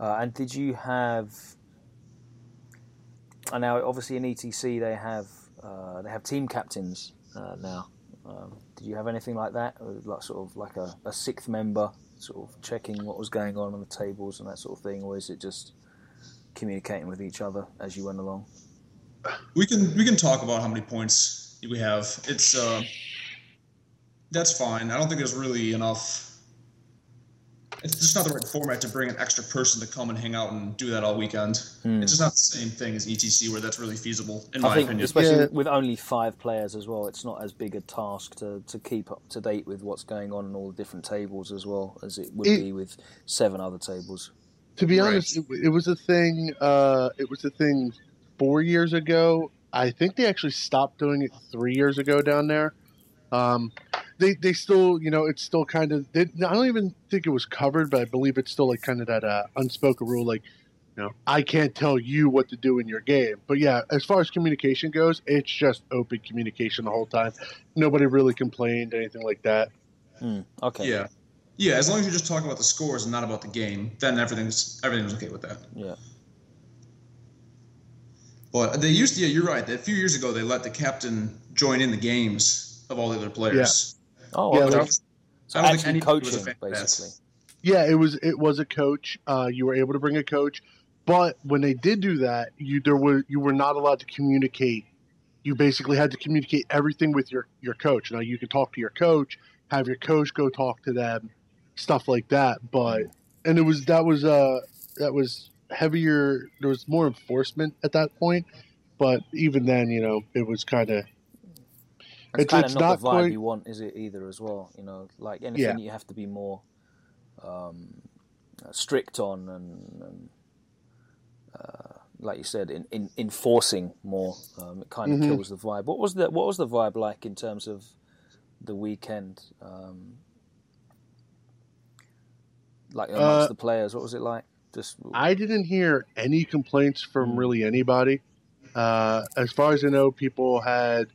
Uh, and did you have? And now, obviously, in ETC they have uh, they have team captains uh, now. Um, did you have anything like that, or like sort of like a, a sixth member, sort of checking what was going on on the tables and that sort of thing, or is it just communicating with each other as you went along? We can we can talk about how many points we have. It's uh, that's fine. I don't think there's really enough. It's just not the right format to bring an extra person to come and hang out and do that all weekend. It's just not the same thing as ETC where that's really feasible, in Hmm. I my think, opinion. especially Yeah. with only five players as well, it's not as big a task to, to keep up to date with what's going on in all the different tables as well as it would It- be with seven other tables. To be Right. honest, it, it was a thing. Uh, it was a thing four years ago. I think they actually stopped doing it three years ago down there. Um, they they still, you know, it's still kind of. They, I don't even think it was covered, but I believe it's still like kind of that uh, unspoken rule, like, you know, I can't tell you what to do in your game. But yeah, as far as communication goes, it's just open communication the whole time. Nobody really complained, anything like that. Hmm, okay. Yeah, yeah. As long as you're just talking about the scores and not about the game, then everything's everything's okay with that. Yeah. But they used to. Yeah, you're right. A few years ago, they let the captain join in the games of all the other players. Oh, Yeah, okay. like- so I don't think actually anybody was a coaching, fan of basically. Yeah, it was it was a coach. Uh, you were able to bring a coach, but when they did do that, you there were you were not allowed to communicate. You basically had to communicate everything with your your coach. Now you could talk to your coach, have your coach go talk to them, stuff like that. But and it was that was uh that was heavier. There was more enforcement at that point. But even then, you know, it was kind of It's, It's- kind of not, the vibe quite- you want, is it? Either as well, you know, like anything Yeah. you have to be more um, strict on, and, and uh, like you said, in, in enforcing more. Um, it kind of Mhm. kills the vibe. What was the What was the vibe like in terms of the weekend? Um, like amongst Uh, the players, what was it like? Just I didn't hear any complaints from really anybody. Uh, as far as I know, people had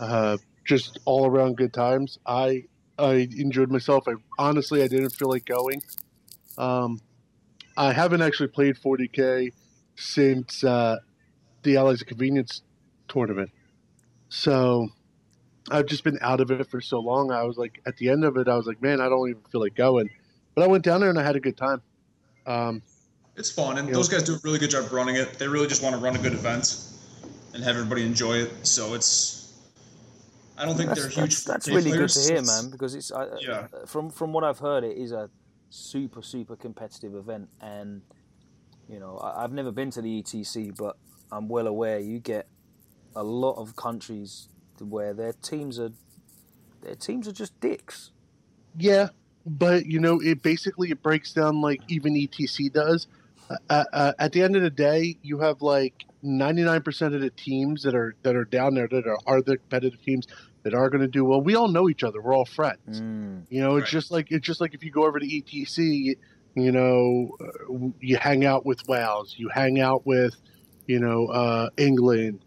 uh, just all around good times. I I enjoyed myself. I honestly I didn't feel like going. Um, I haven't actually played 40k since uh, the Allies of Convenience tournament, so I've just been out of it for so long. I was like, at the end of it, I was like, man, I don't even feel like going. But I went down there and I had a good time. Um, It's fun, and those guys do a really good job running it. They really just want to run a good event and have everybody enjoy it. So it's. I don't think that's, they're huge. that's, that's 4K really good to hear, man. Because it's I, Yeah. uh, from from what I've heard, it is a super super competitive event, and you know I, I've never been to the ETC, but I'm well aware you get a lot of countries where their teams are their teams are just dicks. Yeah, but you know, it basically it breaks down like even ETC does. Uh, uh, at the end of the day, you have like ninety nine percent of the teams that are that are down there that are, are the competitive teams that are going to do well. We all know each other. We're all friends. Mm. You know, it's Right. just like it's just like if you go over to ETC, you know, uh, you hang out with Wales, you hang out with, you know, uh, England,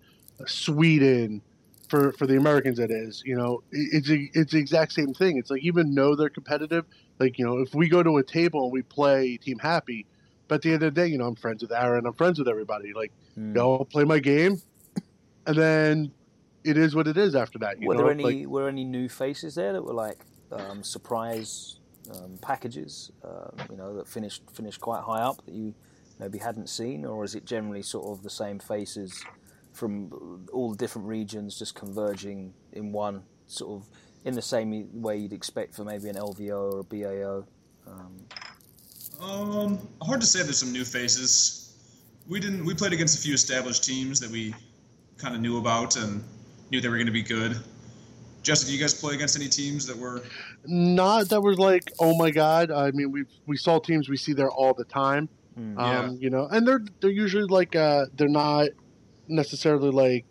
Sweden, for for the Americans, it is. You know, it's a, it's the exact same thing. It's like even though they're competitive, like you know, if we go to a table and we play Team Happy, but at the end of the day, you know, I'm friends with Aaron, I'm friends with everybody. Like, mm. you know, I'll play my game, and then it is what it is after that. were know? there any like, were any new faces there that were like um, surprise um, packages? Uh, you know, that finished finished quite high up that you maybe hadn't seen, or is it generally sort of the same faces? from all the different regions just converging in one sort of in the same way you'd expect for maybe an LVO or a BAO? Um, um, hard to say. There's some new faces. We didn't. We played against a few established teams that we kind of knew about and knew they were going to be good. Justin, you guys play against any teams that were not that were like, oh my god. I mean, we we saw teams we see there all the time. Mm, um, yeah. You know, and they're they're usually like uh, they're not necessarily like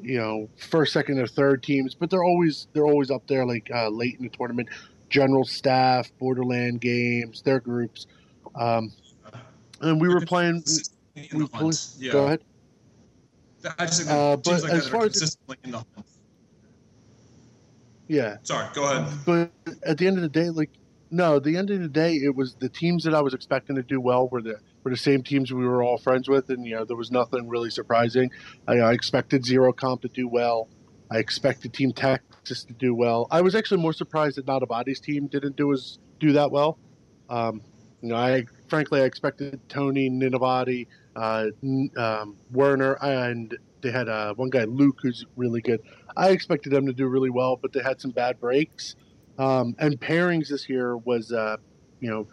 you know first, second, or third teams, but they're always they're always up there like uh, late in the tournament. General staff, Borderland games, their groups, um, and we were playing. We play, yeah. Go ahead. I just uh, but like as far as in the yeah. Sorry, go ahead. But at the end of the day, like no, the end of the day, it was the teams that I was expecting to do well were the were the same teams we were all friends with, and you know there was nothing really surprising. I, I expected Zero Comp to do well. I expected Team Texas to do well. I was actually more surprised that Nanavati's team didn't do as do that well. Um, you know, I frankly I expected Tony, Nanavati, uh, um, Werner, and they had uh, one guy Luke who's really good. I expected them to do really well, but they had some bad breaks. Um, and pairings this year was, uh, you know,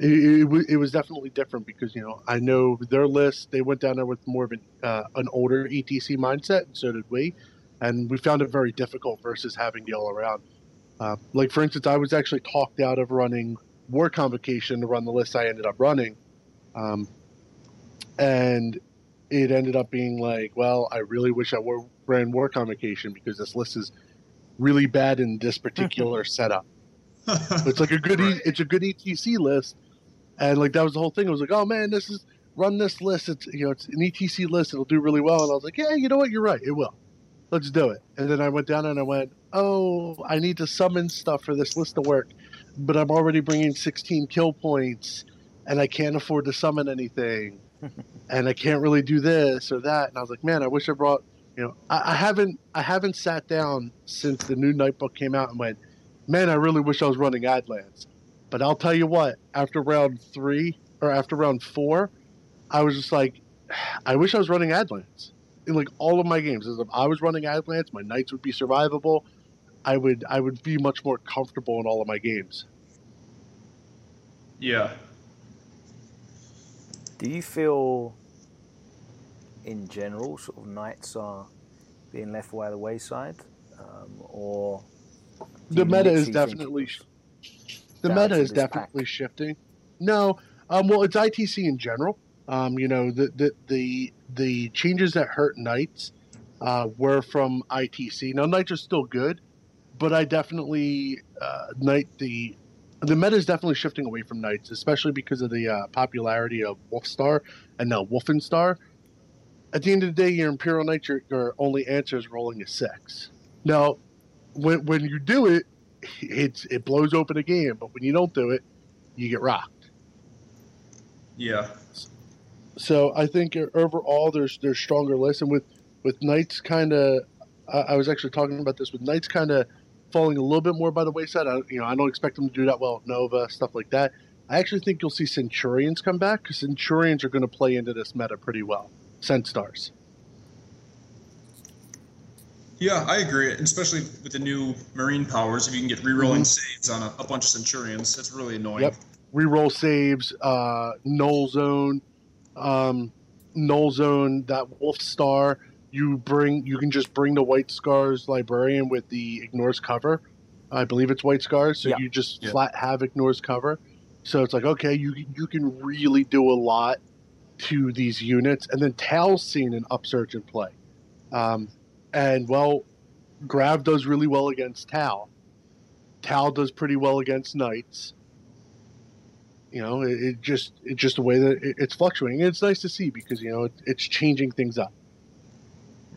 it, it, it, was definitely different because you know I know their list. They went down there with more of an uh, an older ETC mindset, and so did we, and we found it very difficult versus having the all around. Uh, like for instance, I was actually talked out of running War Convocation to run the list I ended up running, um, and it ended up being like, well, I really wish I were, ran War Convocation because this list is really bad in this particular setup. it's like a good, right. it's a good ETC list, and like that was the whole thing. I was like, oh man, this is run this list. It's you know it's an ETC list. It'll do really well. And I was like, yeah, you know what? You're right. It will. Let's do it. And then I went down and I went, oh, I need to summon stuff for this list to work, but I'm already bringing 16 kill points, and I can't afford to summon anything, and I can't really do this or that. And I was like, man, I wish I brought. You know, I, I haven't I haven't sat down since the new Nightbook came out and went, man, I really wish I was running Adlands. But I'll tell you what, after round three or after round four, I was just like, I wish I was running Adlands in like all of my games. As if I was running Adlands, my knights would be survivable. I would I would be much more comfortable in all of my games. Yeah. Do you feel, in general, sort of knights are being left by the wayside, um, or the meta is definitely the meta is definitely pack. shifting. No, um, well, it's ITC in general. Um, you know, the, the the the changes that hurt Knights uh, were from ITC. Now, Knights are still good, but I definitely uh, Knight the the meta is definitely shifting away from Knights, especially because of the uh, popularity of Wolfstar and now Wulfenstar. At the end of the day, your Imperial Knight, your, your only answer is rolling a six. Now, when when you do it, it's it blows open a game. But when you don't do it, you get rocked. Yeah. So I think overall, there's there's stronger lists, and with with Knights kind of, I, I, was actually talking about this with Knights kind of falling a little bit more by the wayside. I, you know, I don't expect them to do that well with Nova stuff like that. I actually think you'll see Centurions come back because Centurions are going to play into this meta pretty well. Cent stars. Yeah, I agree, especially with the new Marine powers. If you can get re-rolling mm-hmm. saves on a, a, bunch of Centurions, that's really annoying. Yep, re-roll saves, uh, null zone, um, null zone. That Wolf Star, you bring. You can just bring the White Scars Librarian with the ignores cover. I believe it's White Scars, so yep. you just yep. flat have ignores cover. So it's like okay, you you can really do a lot to these units, and then Tau's seen an upsurge in play. Um, and well, Grav does really well against Tau. Tau does pretty well against Knights. You know, it, it just it's just the way that it, it's fluctuating. It's nice to see because you know it, it's changing things up.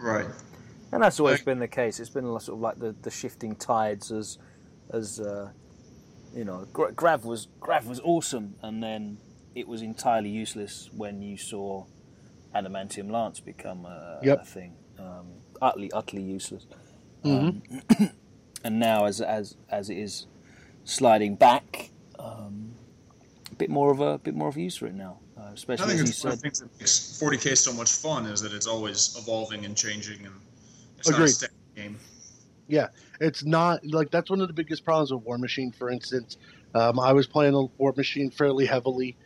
Right. And that's always been the case. It's been sort of like the, the shifting tides as as uh, you know. Grav was Grav was awesome, and then it was entirely useless when you saw adamantium lance become a, Yep. a thing. Um, utterly utterly useless. Mm-hmm. Um, and now as as as it is sliding back, um, a bit more of a bit more of a use for it now. Uh, I think as you it's one of the things that makes 40k so much fun is that it's always evolving and changing, and it's not a Agreed. static game. Yeah, it's not like that's one of the biggest problems with War Machine. For instance, um, I was playing a War Machine fairly heavily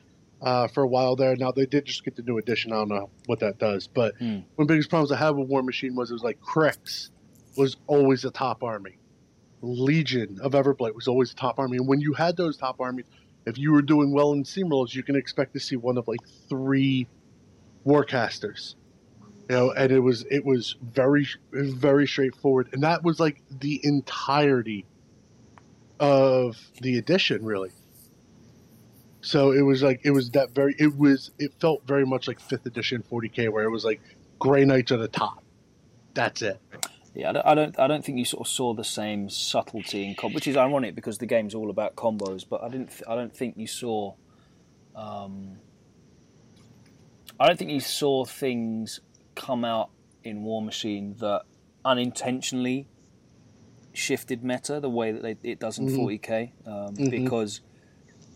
uh, for a while there. Now they did just get the new edition. I don't know what that does, but Hmm. one of the biggest problems I had with War Machine was it was like Cryx was always the top army. Legion of Everblight was always the top army, and when you had those top armies, if you were doing well in steamrolls, you can expect to see one of like three warcasters. You know, and it was it was very very straightforward, and that was like the entirety of the edition, really. So it was like it was that very it was it felt very much like fifth edition 40k, where it was like Grey Knights are the top. That's it. Yeah, I don't, I don't, I don't think you sort of saw the same subtlety in comp, which is ironic because the game's all about combos. But I didn't, I don't think you saw, um, I don't think you saw things come out in War Machine that unintentionally shifted meta the way that they, it does in Mhm. 40k, um, Mhm. because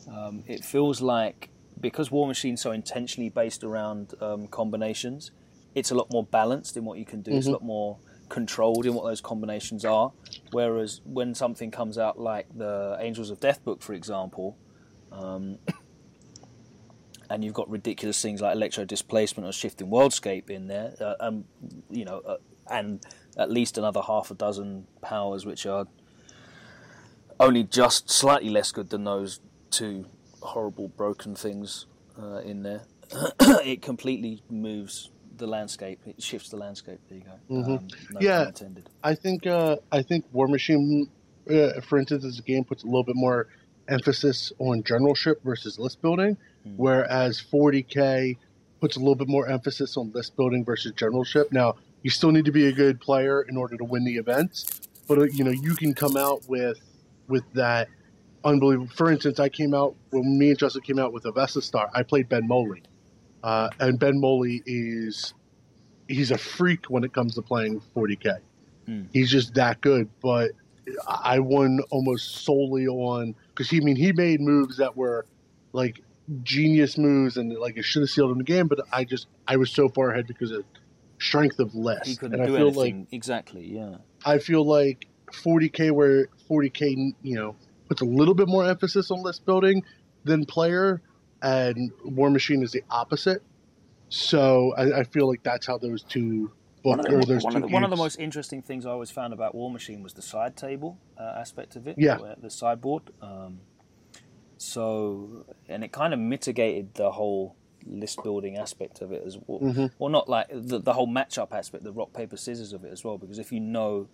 um, it feels like because War Machine's so intentionally based around um, combinations, it's a lot more balanced in what you can do. It's a Mhm. lot more controlled in what those combinations are. Whereas when something comes out like the Angels of Death book, for example, um, and you've got ridiculous things like electro displacement or shifting worldscape in there, uh, um, you know, uh, and at least another half a dozen powers which are only just slightly less good than those two horrible broken things uh, in there. it completely moves the landscape. It shifts the landscape. There you go. Mhm. Um, no Yeah. intended. I think uh, I think War Machine, uh, for instance, as a game puts a little bit more emphasis on generalship versus list building, Mm. whereas 40k puts a little bit more emphasis on list building versus generalship. Now, you still need to be a good player in order to win the events, but uh, you know you can come out with with that unbelievable. For instance, I came out when me and Justin came out with a Vesta Star. I played Ben Moley, uh, and Ben Moley is he's a freak when it comes to playing 40k. Mm. He's just that good. But I won almost solely on because he I mean he made moves that were like genius moves and like it should have sealed him the game. But I just I was so far ahead because of strength of list. He couldn't and do I feel anything. like exactly. Yeah. I feel like 40k where 40k you know puts a little bit more emphasis on list building than player, and War Machine is the opposite. So I, I feel like that's how those two book One of, or the, those one, two of the, one of the most interesting things I always found about War Machine was the side table uh, aspect of it. Yeah. The sideboard. Um, so, and it kind of mitigated the whole list building aspect of it as well. Mhm. Well, not like the, the whole matchup aspect, the rock, paper, scissors of it as well, because if you know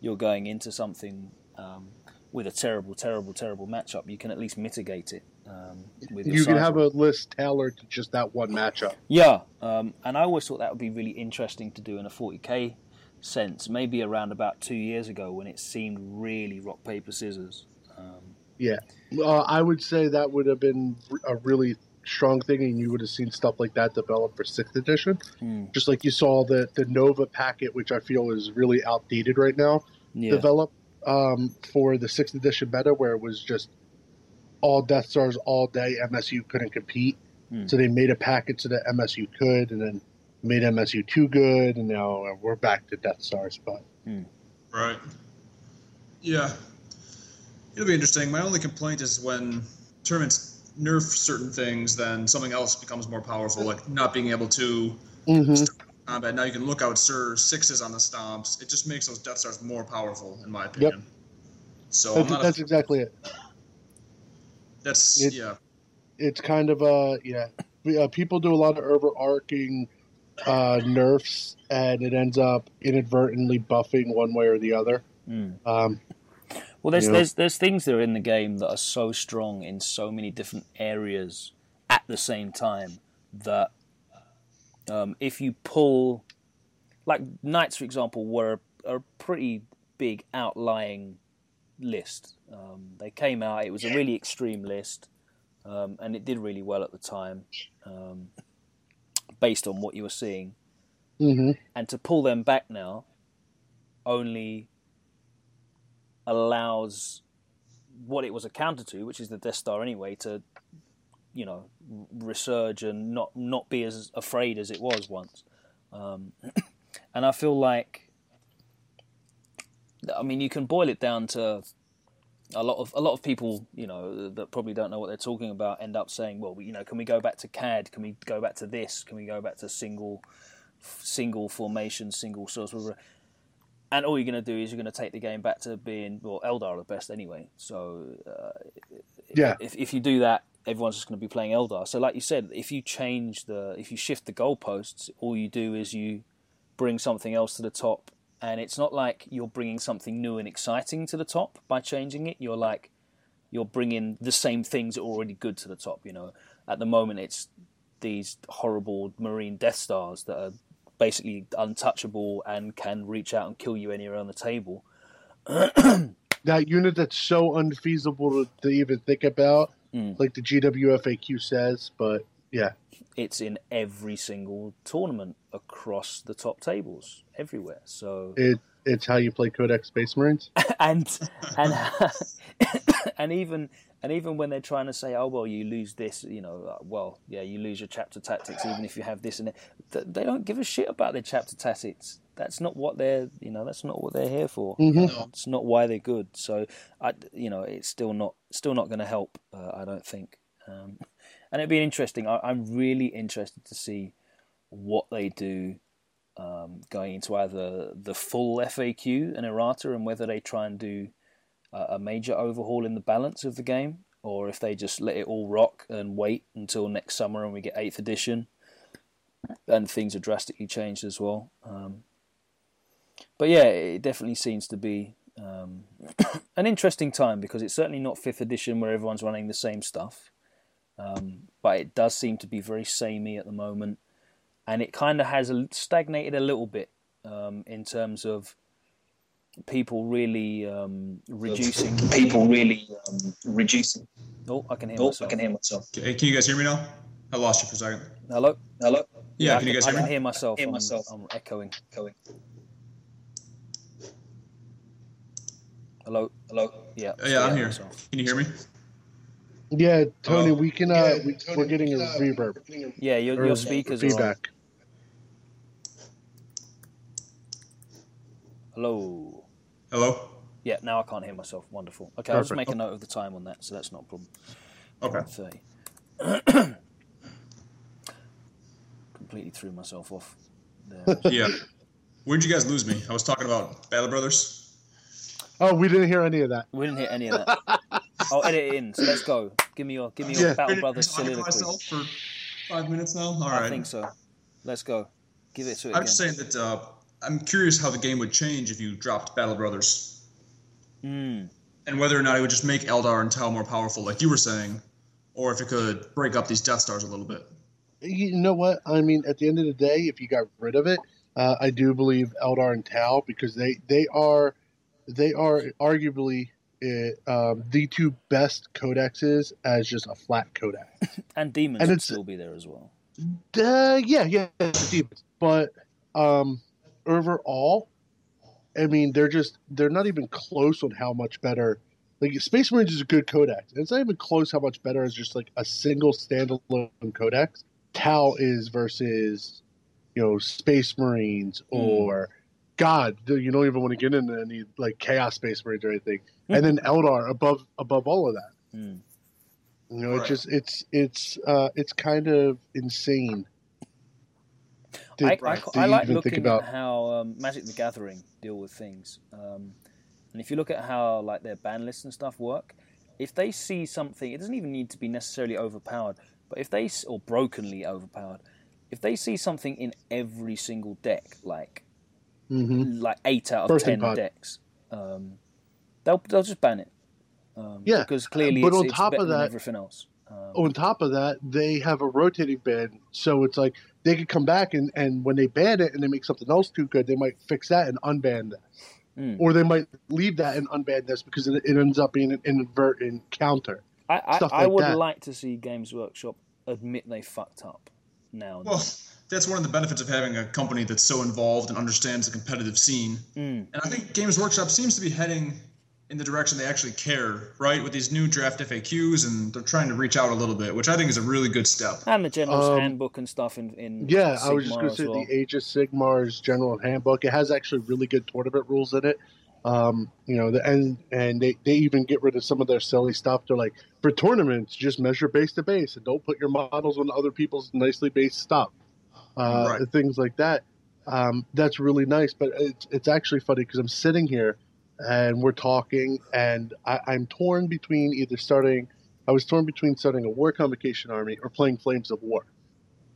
you're going into something um, with a terrible, terrible, terrible matchup, you can at least mitigate it. Um, with you can have a list tailored to just that one matchup. Yeah, um, and I always thought that would be really interesting to do in a 40k sense. Maybe around about two years ago when it seemed really rock paper scissors. Um, Yeah, uh, I would say that would have been a really strong thing, and you would have seen stuff like that develop for sixth edition. hmm, Just like you saw the the Nova packet, which I feel is really outdated right now. yeah, develop um, for the sixth edition meta, where it was just all Death Stars all day. MSU couldn't compete, Hmm. so they made a packet so that MSU could, and then made MSU too good, and now uh, we're back to Death Stars. But Right. Yeah. It'll be interesting. My only complaint is when tournaments nerf certain things, then something else becomes more powerful, like not being able to Mhm. combat. Now you can look out Sir sixes on the stomps. It just makes those Death Stars more powerful, in my opinion. So I'm that's, not. that's a, exactly it. That's it- yeah. It's kind of uh yeah. We, uh, people do a lot of overarching uh, nerfs, and it ends up inadvertently buffing one way or the other. hmm. Um, Well, there's Yeah. there's there's things that are in the game that are so strong in so many different areas at the same time that um, if you pull, like knights, for example, were a, a pretty big outlying list. Um, they came out; it was a really extreme list, um, and it did really well at the time, um, based on what you were seeing. Mm-hmm. And to pull them back now only allows what it was accounted to, which is the Death Star anyway, to you know resurge and not not be as afraid as it was once. Um, and I feel like, I mean, you can boil it down to a lot of a lot of people, you know, that probably don't know what they're talking about, end up saying, well, you know, can we go back to CAD? Can we go back to this? Can we go back to single single formation, single source? And all you're going to do is you're going to take the game back to being well, Eldar are the best anyway. So uh, Yeah. if if you do that, everyone's just going to be playing Eldar. So like you said, if you change the if you shift the goalposts, all you do is you bring something else to the top and it's not like you're bringing something new and exciting to the top by changing it you're like you're bringing the same things that are already good to the top you know at the moment it's these horrible marine death stars that are basically untouchable and can reach out and kill you anywhere on the table That unit that's so unfeasible to, to even think about, Mm. like the GWFAQ says. But yeah, it's in every single tournament across the top tables everywhere so it it's how you play Codex Space Marines. and and and even and even when they're trying to say, oh well, you lose this, you know, uh, well, yeah, you lose your chapter tactics even if you have this and it. th- They don't give a shit about their chapter tactics. That's not what they're, you know, that's not what they're here for. Mhm. It's not why they're good. So, I, you know, it's still not still not going to help. Uh, I don't think. Um, and it'd be interesting. I, I'm really interested to see what they do um, going into either the full FAQ and errata, and whether they try and do a, a major overhaul in the balance of the game, or if they just let it all rock and wait until next summer and we get eighth edition, and things are drastically changed as well. Um, but yeah, it definitely seems to be um, an interesting time because it's certainly not fifth edition where everyone's running the same stuff. Um, but it does seem to be very samey at the moment, and it kind of has a, stagnated a little bit um, in terms of people really um, reducing. people really um, reducing. Oh, I can hear Oh, I myself. can hear myself. Okay, can you guys hear me now? I lost you for a second. Hello. Hello? Yeah, I can you guys hear I hear can me? hear myself. hear I'm- myself. I'm echoing. Echoing. Hello. Hello? Yeah. Uh, yeah, I'm here. myself. Can you hear me? Yeah, Tony, Oh. we can. Uh, we, we're getting a reverb. Yeah, your, or your speakers are on. feedback. Hello. Hello? Yeah, now I can't hear myself. Wonderful. Okay, I'll just make a note of the time on that, so that's not a problem. Okay. 30. Completely threw myself off. There. Yeah. Where'd you guys lose me? I was talking about Battle Brothers. Oh, we didn't hear any of that. We didn't hear any of that. I'll edit it in. So let's go. Give me your give me your Yeah. Battle Been Brothers talking to soliloquy. myself for five minutes now. All I right. think so. Let's go. Give it to it I'm again. just saying that uh, I'm curious how the game would change if you dropped Battle Brothers, Mm. and whether or not it would just make Eldar and Tau more powerful, like you were saying, or if it could break up these Death Stars a little bit. You know what? I mean, at the end of the day, if you got rid of it, uh, I do believe Eldar and Tau because they they are they are arguably uh, um, the two best codexes as just a flat codex. And demons And would still be there as well. Uh, yeah, yeah, demons. But um, overall, I mean, they're just they're not even close on how much better. Like Space Marines is a good codex. It's not even close how much better as just like a single standalone codex. Tau is versus, you know, Space Marines or God. You don't even want to get into any like Chaos Space Marines or anything. and then Eldar above above all of that. Mm. You know, it's Right. just it's it's uh it's kind of insane. to- I, I, to I like looking think about. at how um, Magic the Gathering deal with things. Um, and if you look at how like their ban lists and stuff work, if they see something, it doesn't even need to be necessarily overpowered, but if they s- or brokenly overpowered, if they see something in every single deck, like Mhm. like eight out of Birthing ten decks, um, they'll they'll just ban it. Um, Yeah, because clearly but it's, on it's top of than that- everything else. Um, on top of that, they have a rotating ban, so it's like they could come back and, and when they ban it and they make something else too good, they might fix that and unban that, Mm. or they might leave that and unban this because it, it ends up being an inadvertent counter. I, I, stuff I like would that. like to see Games Workshop admit they fucked up now. and Well, that's one of the benefits of having a company that's so involved and understands the competitive scene. then. And I think Games Workshop seems to be heading in the direction they actually care, right? With these new draft FAQs, and they're trying to reach out a little bit, which I think is a really good step. Mm. and the General's Um, Handbook and stuff in, in Yeah, I was just going to say well. the Age of Sigmar's General Handbook. It has actually really good tournament rules in it. Um, you know, the, and and they, they even get rid of some of their silly stuff. They're like, for tournaments, just measure base to base and don't put your models on other people's nicely based stuff. Uh, Right. Things like that. Um, that's really nice. But it's, it's actually funny because I'm sitting here and we're talking, and I, I'm torn between either starting. I was torn between starting a war convocation army or playing Flames of War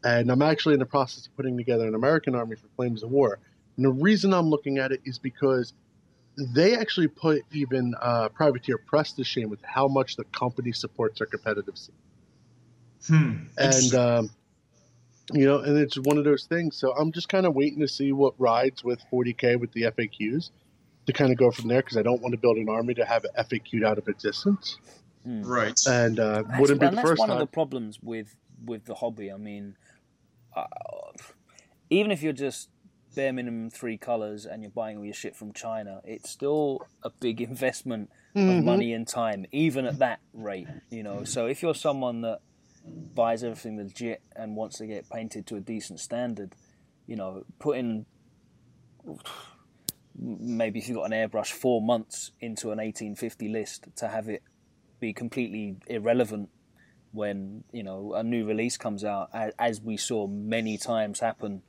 and I'm actually in the process of putting together an American army for Flames of War. And the reason I'm looking at it is because they actually put even uh, Privateer Press to shame with how much the company supports their competitive scene. Hmm. And um, you know, and it's one of those things. So I'm just kind of waiting to see what rides with 40k with the FAQs to kind of go from there because I don't want to build an army to have it FAQ'd out of existence. right. And uh, That's, wouldn't be and the that's first one time. of the problems with with the hobby. I mean, uh, even if you're just bare minimum three colors and you're buying all your shit from China, it's still a big investment of Mhm. money and time, even at that rate. You know, so if you're someone that buys everything legit and wants to get painted to a decent standard, you know, putting maybe if you've got an airbrush four months into an 1850 list to have it be completely irrelevant when you know a new release comes out, as we saw many times happen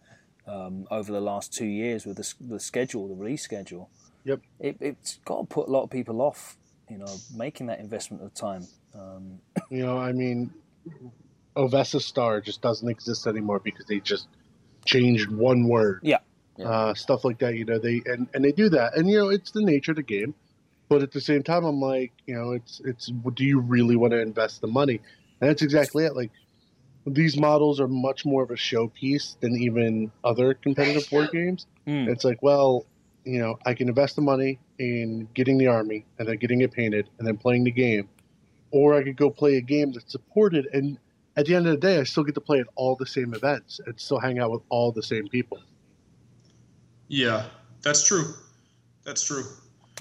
um, over the last two years with the, the schedule, the release schedule. Yep. It, it's got to put a lot of people off, you know, making that investment of time. Um, You know, I mean, Ovesa Star just doesn't exist anymore because they just changed one word. Yeah. Yeah. Uh, stuff like that, you know, they and, and they do that, and you know, it's the nature of the game. But at the same time, I'm like, you know, it's it's do you really want to invest the money? And that's exactly it. Like these models are much more of a showpiece than even other competitive board games. mm, It's like, well, you know, I can invest the money in getting the army and then getting it painted and then playing the game, or I could go play a game that's supported. And at the end of the day, I still get to play at all the same events and still hang out with all the same people. yeah, that's true. That's true.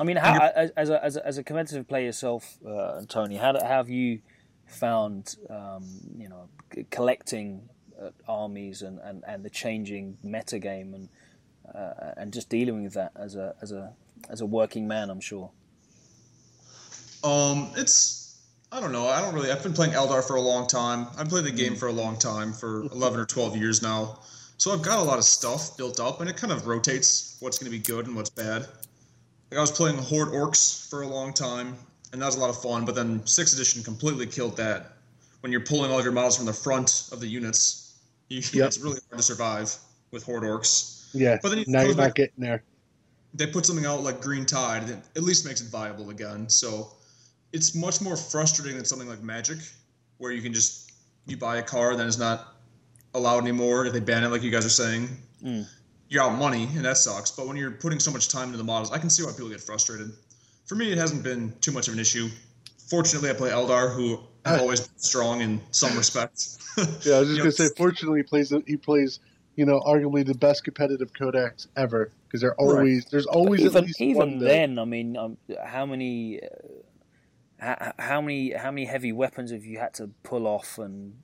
I mean, how, as, as, a, as, a, as a competitive player yourself, uh, Tony, how, how have you found, um, you know, collecting uh, armies and, and, and the changing meta game and uh, and just dealing with that as a as a as a working man? I'm sure. Um, it's I don't know. I don't really. I've been playing Eldar for a long time. I've played the game mm-hmm. for a long time, for eleven or twelve years now. So I've got a lot of stuff built up, and it kind of rotates what's going to be good and what's bad. Like I was playing Horde Orks for a long time, and that was a lot of fun. But then Sixth Edition completely killed that. When you're pulling all of your models from the front of the units, you, Yep. it's really hard to survive with Horde Orks. Yeah. But then you now you're back- not getting there. they put something out like Green Tide that at least makes it viable again. So it's much more frustrating than something like Magic, where you can just you buy a card that is not allowed anymore if they ban it, like you guys are saying. Mm. You're out money, and that sucks. But when you're putting so much time into the models, I can see why people get frustrated. For me, it hasn't been too much of an issue. Fortunately, I play Eldar, who have always been strong in some respects. Yeah, I was just gonna say. Fortunately, he plays he plays you know arguably the best competitive codex ever because they're always there's always at even least even one that- then, I mean, um, how many, uh, how, how many, how many heavy weapons have you had to pull off and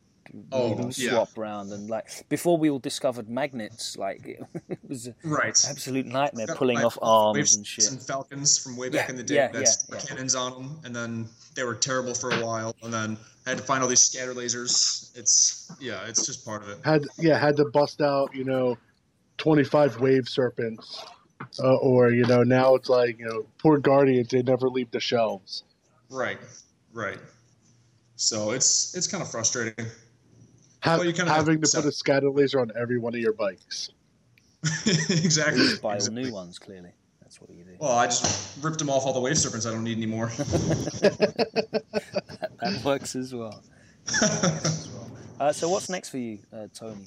Oh, you know, yeah. swap around and like before we all discovered magnets, like it, was an right. absolute nightmare Got pulling my off arms Waves and shit. And Falcons from way back Yeah, in the day. yeah, that's yeah, yeah. cannons on them, and then they were terrible for a while, and then I had to find all these scatter lasers. It's yeah, it's just part of it. had yeah had to bust out you know 25 wave serpents uh, or you know now it's like you know poor guardians they never leave the shelves Right, right. So it's it's kind of frustrating. ha- Well, you kinda have having to to put a accept- scatter laser on every one of your bikes exactly. You buy exactly. new ones. Clearly, that's what you do. Well, I just ripped them off all the wave serpents I don't need anymore. that works as well. uh, so what's next for you, uh, Tony?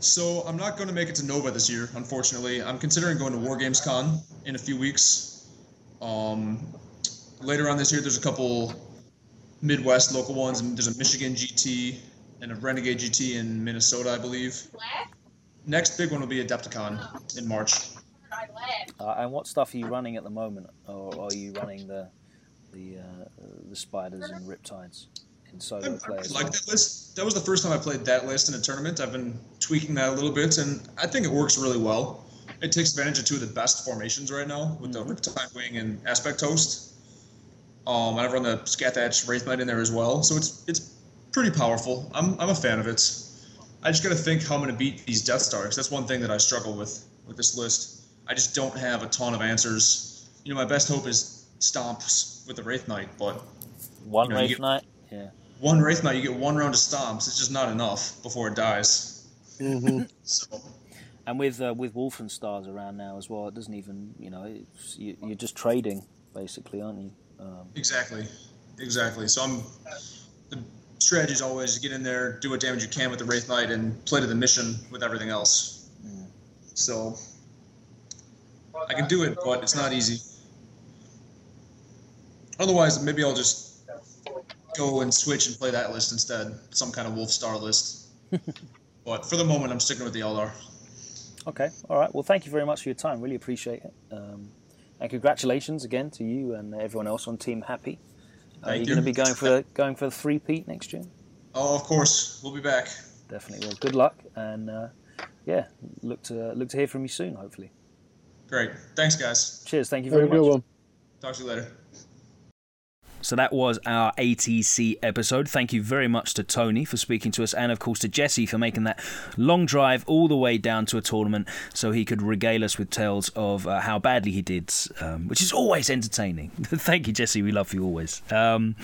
So I'm not going to make it to Nova this year, unfortunately. I'm considering going to War Games Con in a few weeks. Um, later on this year, there's a couple Midwest local ones, and there's a Michigan GT and a Renegade GT in Minnesota, I believe. Next big one will be Adepticon in March. Uh, and what stuff are you running at the moment, or are you running the the uh, the spiders and riptides in solo I like that list. That was the first time I played that list in a tournament. I've been tweaking that a little bit, and I think it works really well. It takes advantage of two of the best formations right now with Mhm. the Riptide Wing and Aspect Host. Um, and I've run the Scathach Wraith Knight in there as well, so it's it's pretty powerful. I'm, I'm a fan of it. I just got to think how I'm going to beat these Death Stars. That's one thing that I struggle with with this list. I just don't have a ton of answers. You know, my best hope is stomps with the Wraith Knight, but One you know, Wraith get- Knight? Yeah. one Wraith Knight, you get one round of stomps. It's just not enough before it dies. hmm So And with uh, with Wulfenstars around now as well, it doesn't even, you know, it's, you, you're just trading, basically, aren't you? Um, exactly, exactly. So I'm the strategy is always get in there, do what damage you can with the Wraith Knight, and play to the mission with everything else. Mm. So I can do it, but it's not easy. Otherwise, maybe I'll just go and switch and play that list instead, some kind of Wolf Star list. but for the moment, I'm sticking with the Eldar. Okay, all right. Well, thank you very much for your time. Really appreciate it. Um, and congratulations again to you and everyone else on Team Happy. Uh, Thank you're going to be going for the, going for the three peat next year. Oh, of course, we'll be back. Definitely. Well, good luck, and uh, yeah, look to look to hear from you soon. Hopefully. Great. Thanks, guys. Cheers. Thank you Very very good much. one. Talk to you later. So that was our ATC episode. Thank you very much to Tony for speaking to us, and of course to Jesse for making that long drive all the way down to a tournament so he could regale us with tales of uh, how badly he did, um, which is always entertaining. Thank you, Jesse. We love you always. Um,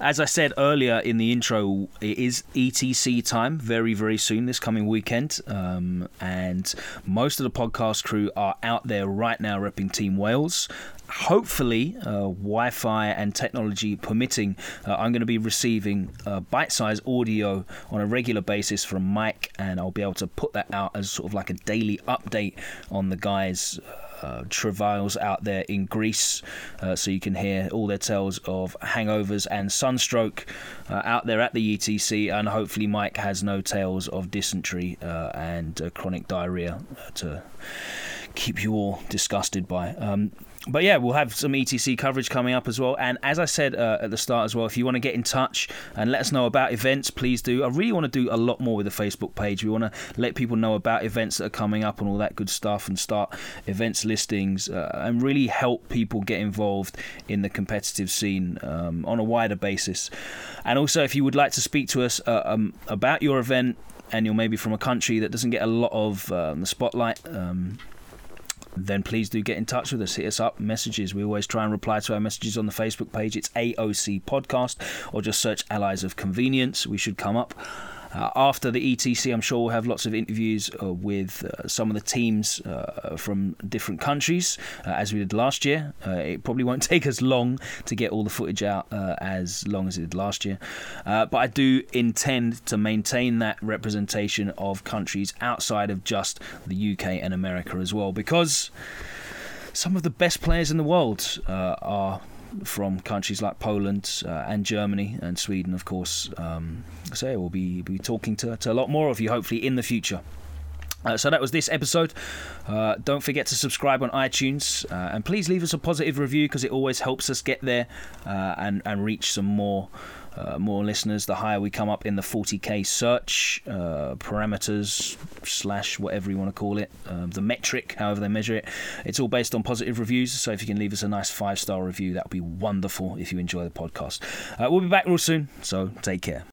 as I said earlier in the intro, it is ETC time very, very soon this coming weekend. Um, and most of the podcast crew are out there right now repping Team Wales. Hopefully, uh, Wi Fi and technology permitting, uh, I'm going to be receiving uh, bite sized audio on a regular basis from Mike, and I'll be able to put that out as sort of like a daily update on the guys uh, travails out there in Greece, uh, so you can hear all their tales of hangovers and sunstroke uh, out there at the ETC, and hopefully Mike has no tales of dysentery uh, and uh, chronic diarrhea to keep you all disgusted by. Um, but yeah, we'll have some ETC coverage coming up as well. And as I said uh, at the start as well, if you want to get in touch and let us know about events, please do. I really want to do a lot more with the Facebook page. We want to let people know about events that are coming up and all that good stuff and start events listings uh, and really help people get involved in the competitive scene um, on a wider basis. And also, if you would like to speak to us uh, um, about your event, and you're maybe from a country that doesn't get a lot of um, the spotlight, um, then please do get in touch with us. Hit us up, messages. We always try and reply to our messages on the Facebook page. It's AOC Podcast, or just search Allies of Convenience. We should come up. Uh, after the ETC, I'm sure we'll have lots of interviews uh, with uh, some of the teams uh, from different countries, uh, as we did last year. Uh, it probably won't take us long to get all the footage out as long as it did last year. But I do intend to maintain that representation of countries outside of just the UK and America as well, because some of the best players in the world are from countries like Poland uh, and Germany and Sweden, of course. Um, so we'll be, be talking to, to a lot more of you, hopefully, in the future. Uh, so that was this episode. Uh, don't forget to subscribe on iTunes uh, and please leave us a positive review because it always helps us get there uh, and and reach some more uh, more listeners. The higher we come up in the 40k search uh, parameters slash whatever you want to call it, um, the metric, however they measure it, it's all based on positive reviews. So if you can leave us a nice five star review, that would be wonderful. If you enjoy the podcast, uh, we'll be back real soon. So take care.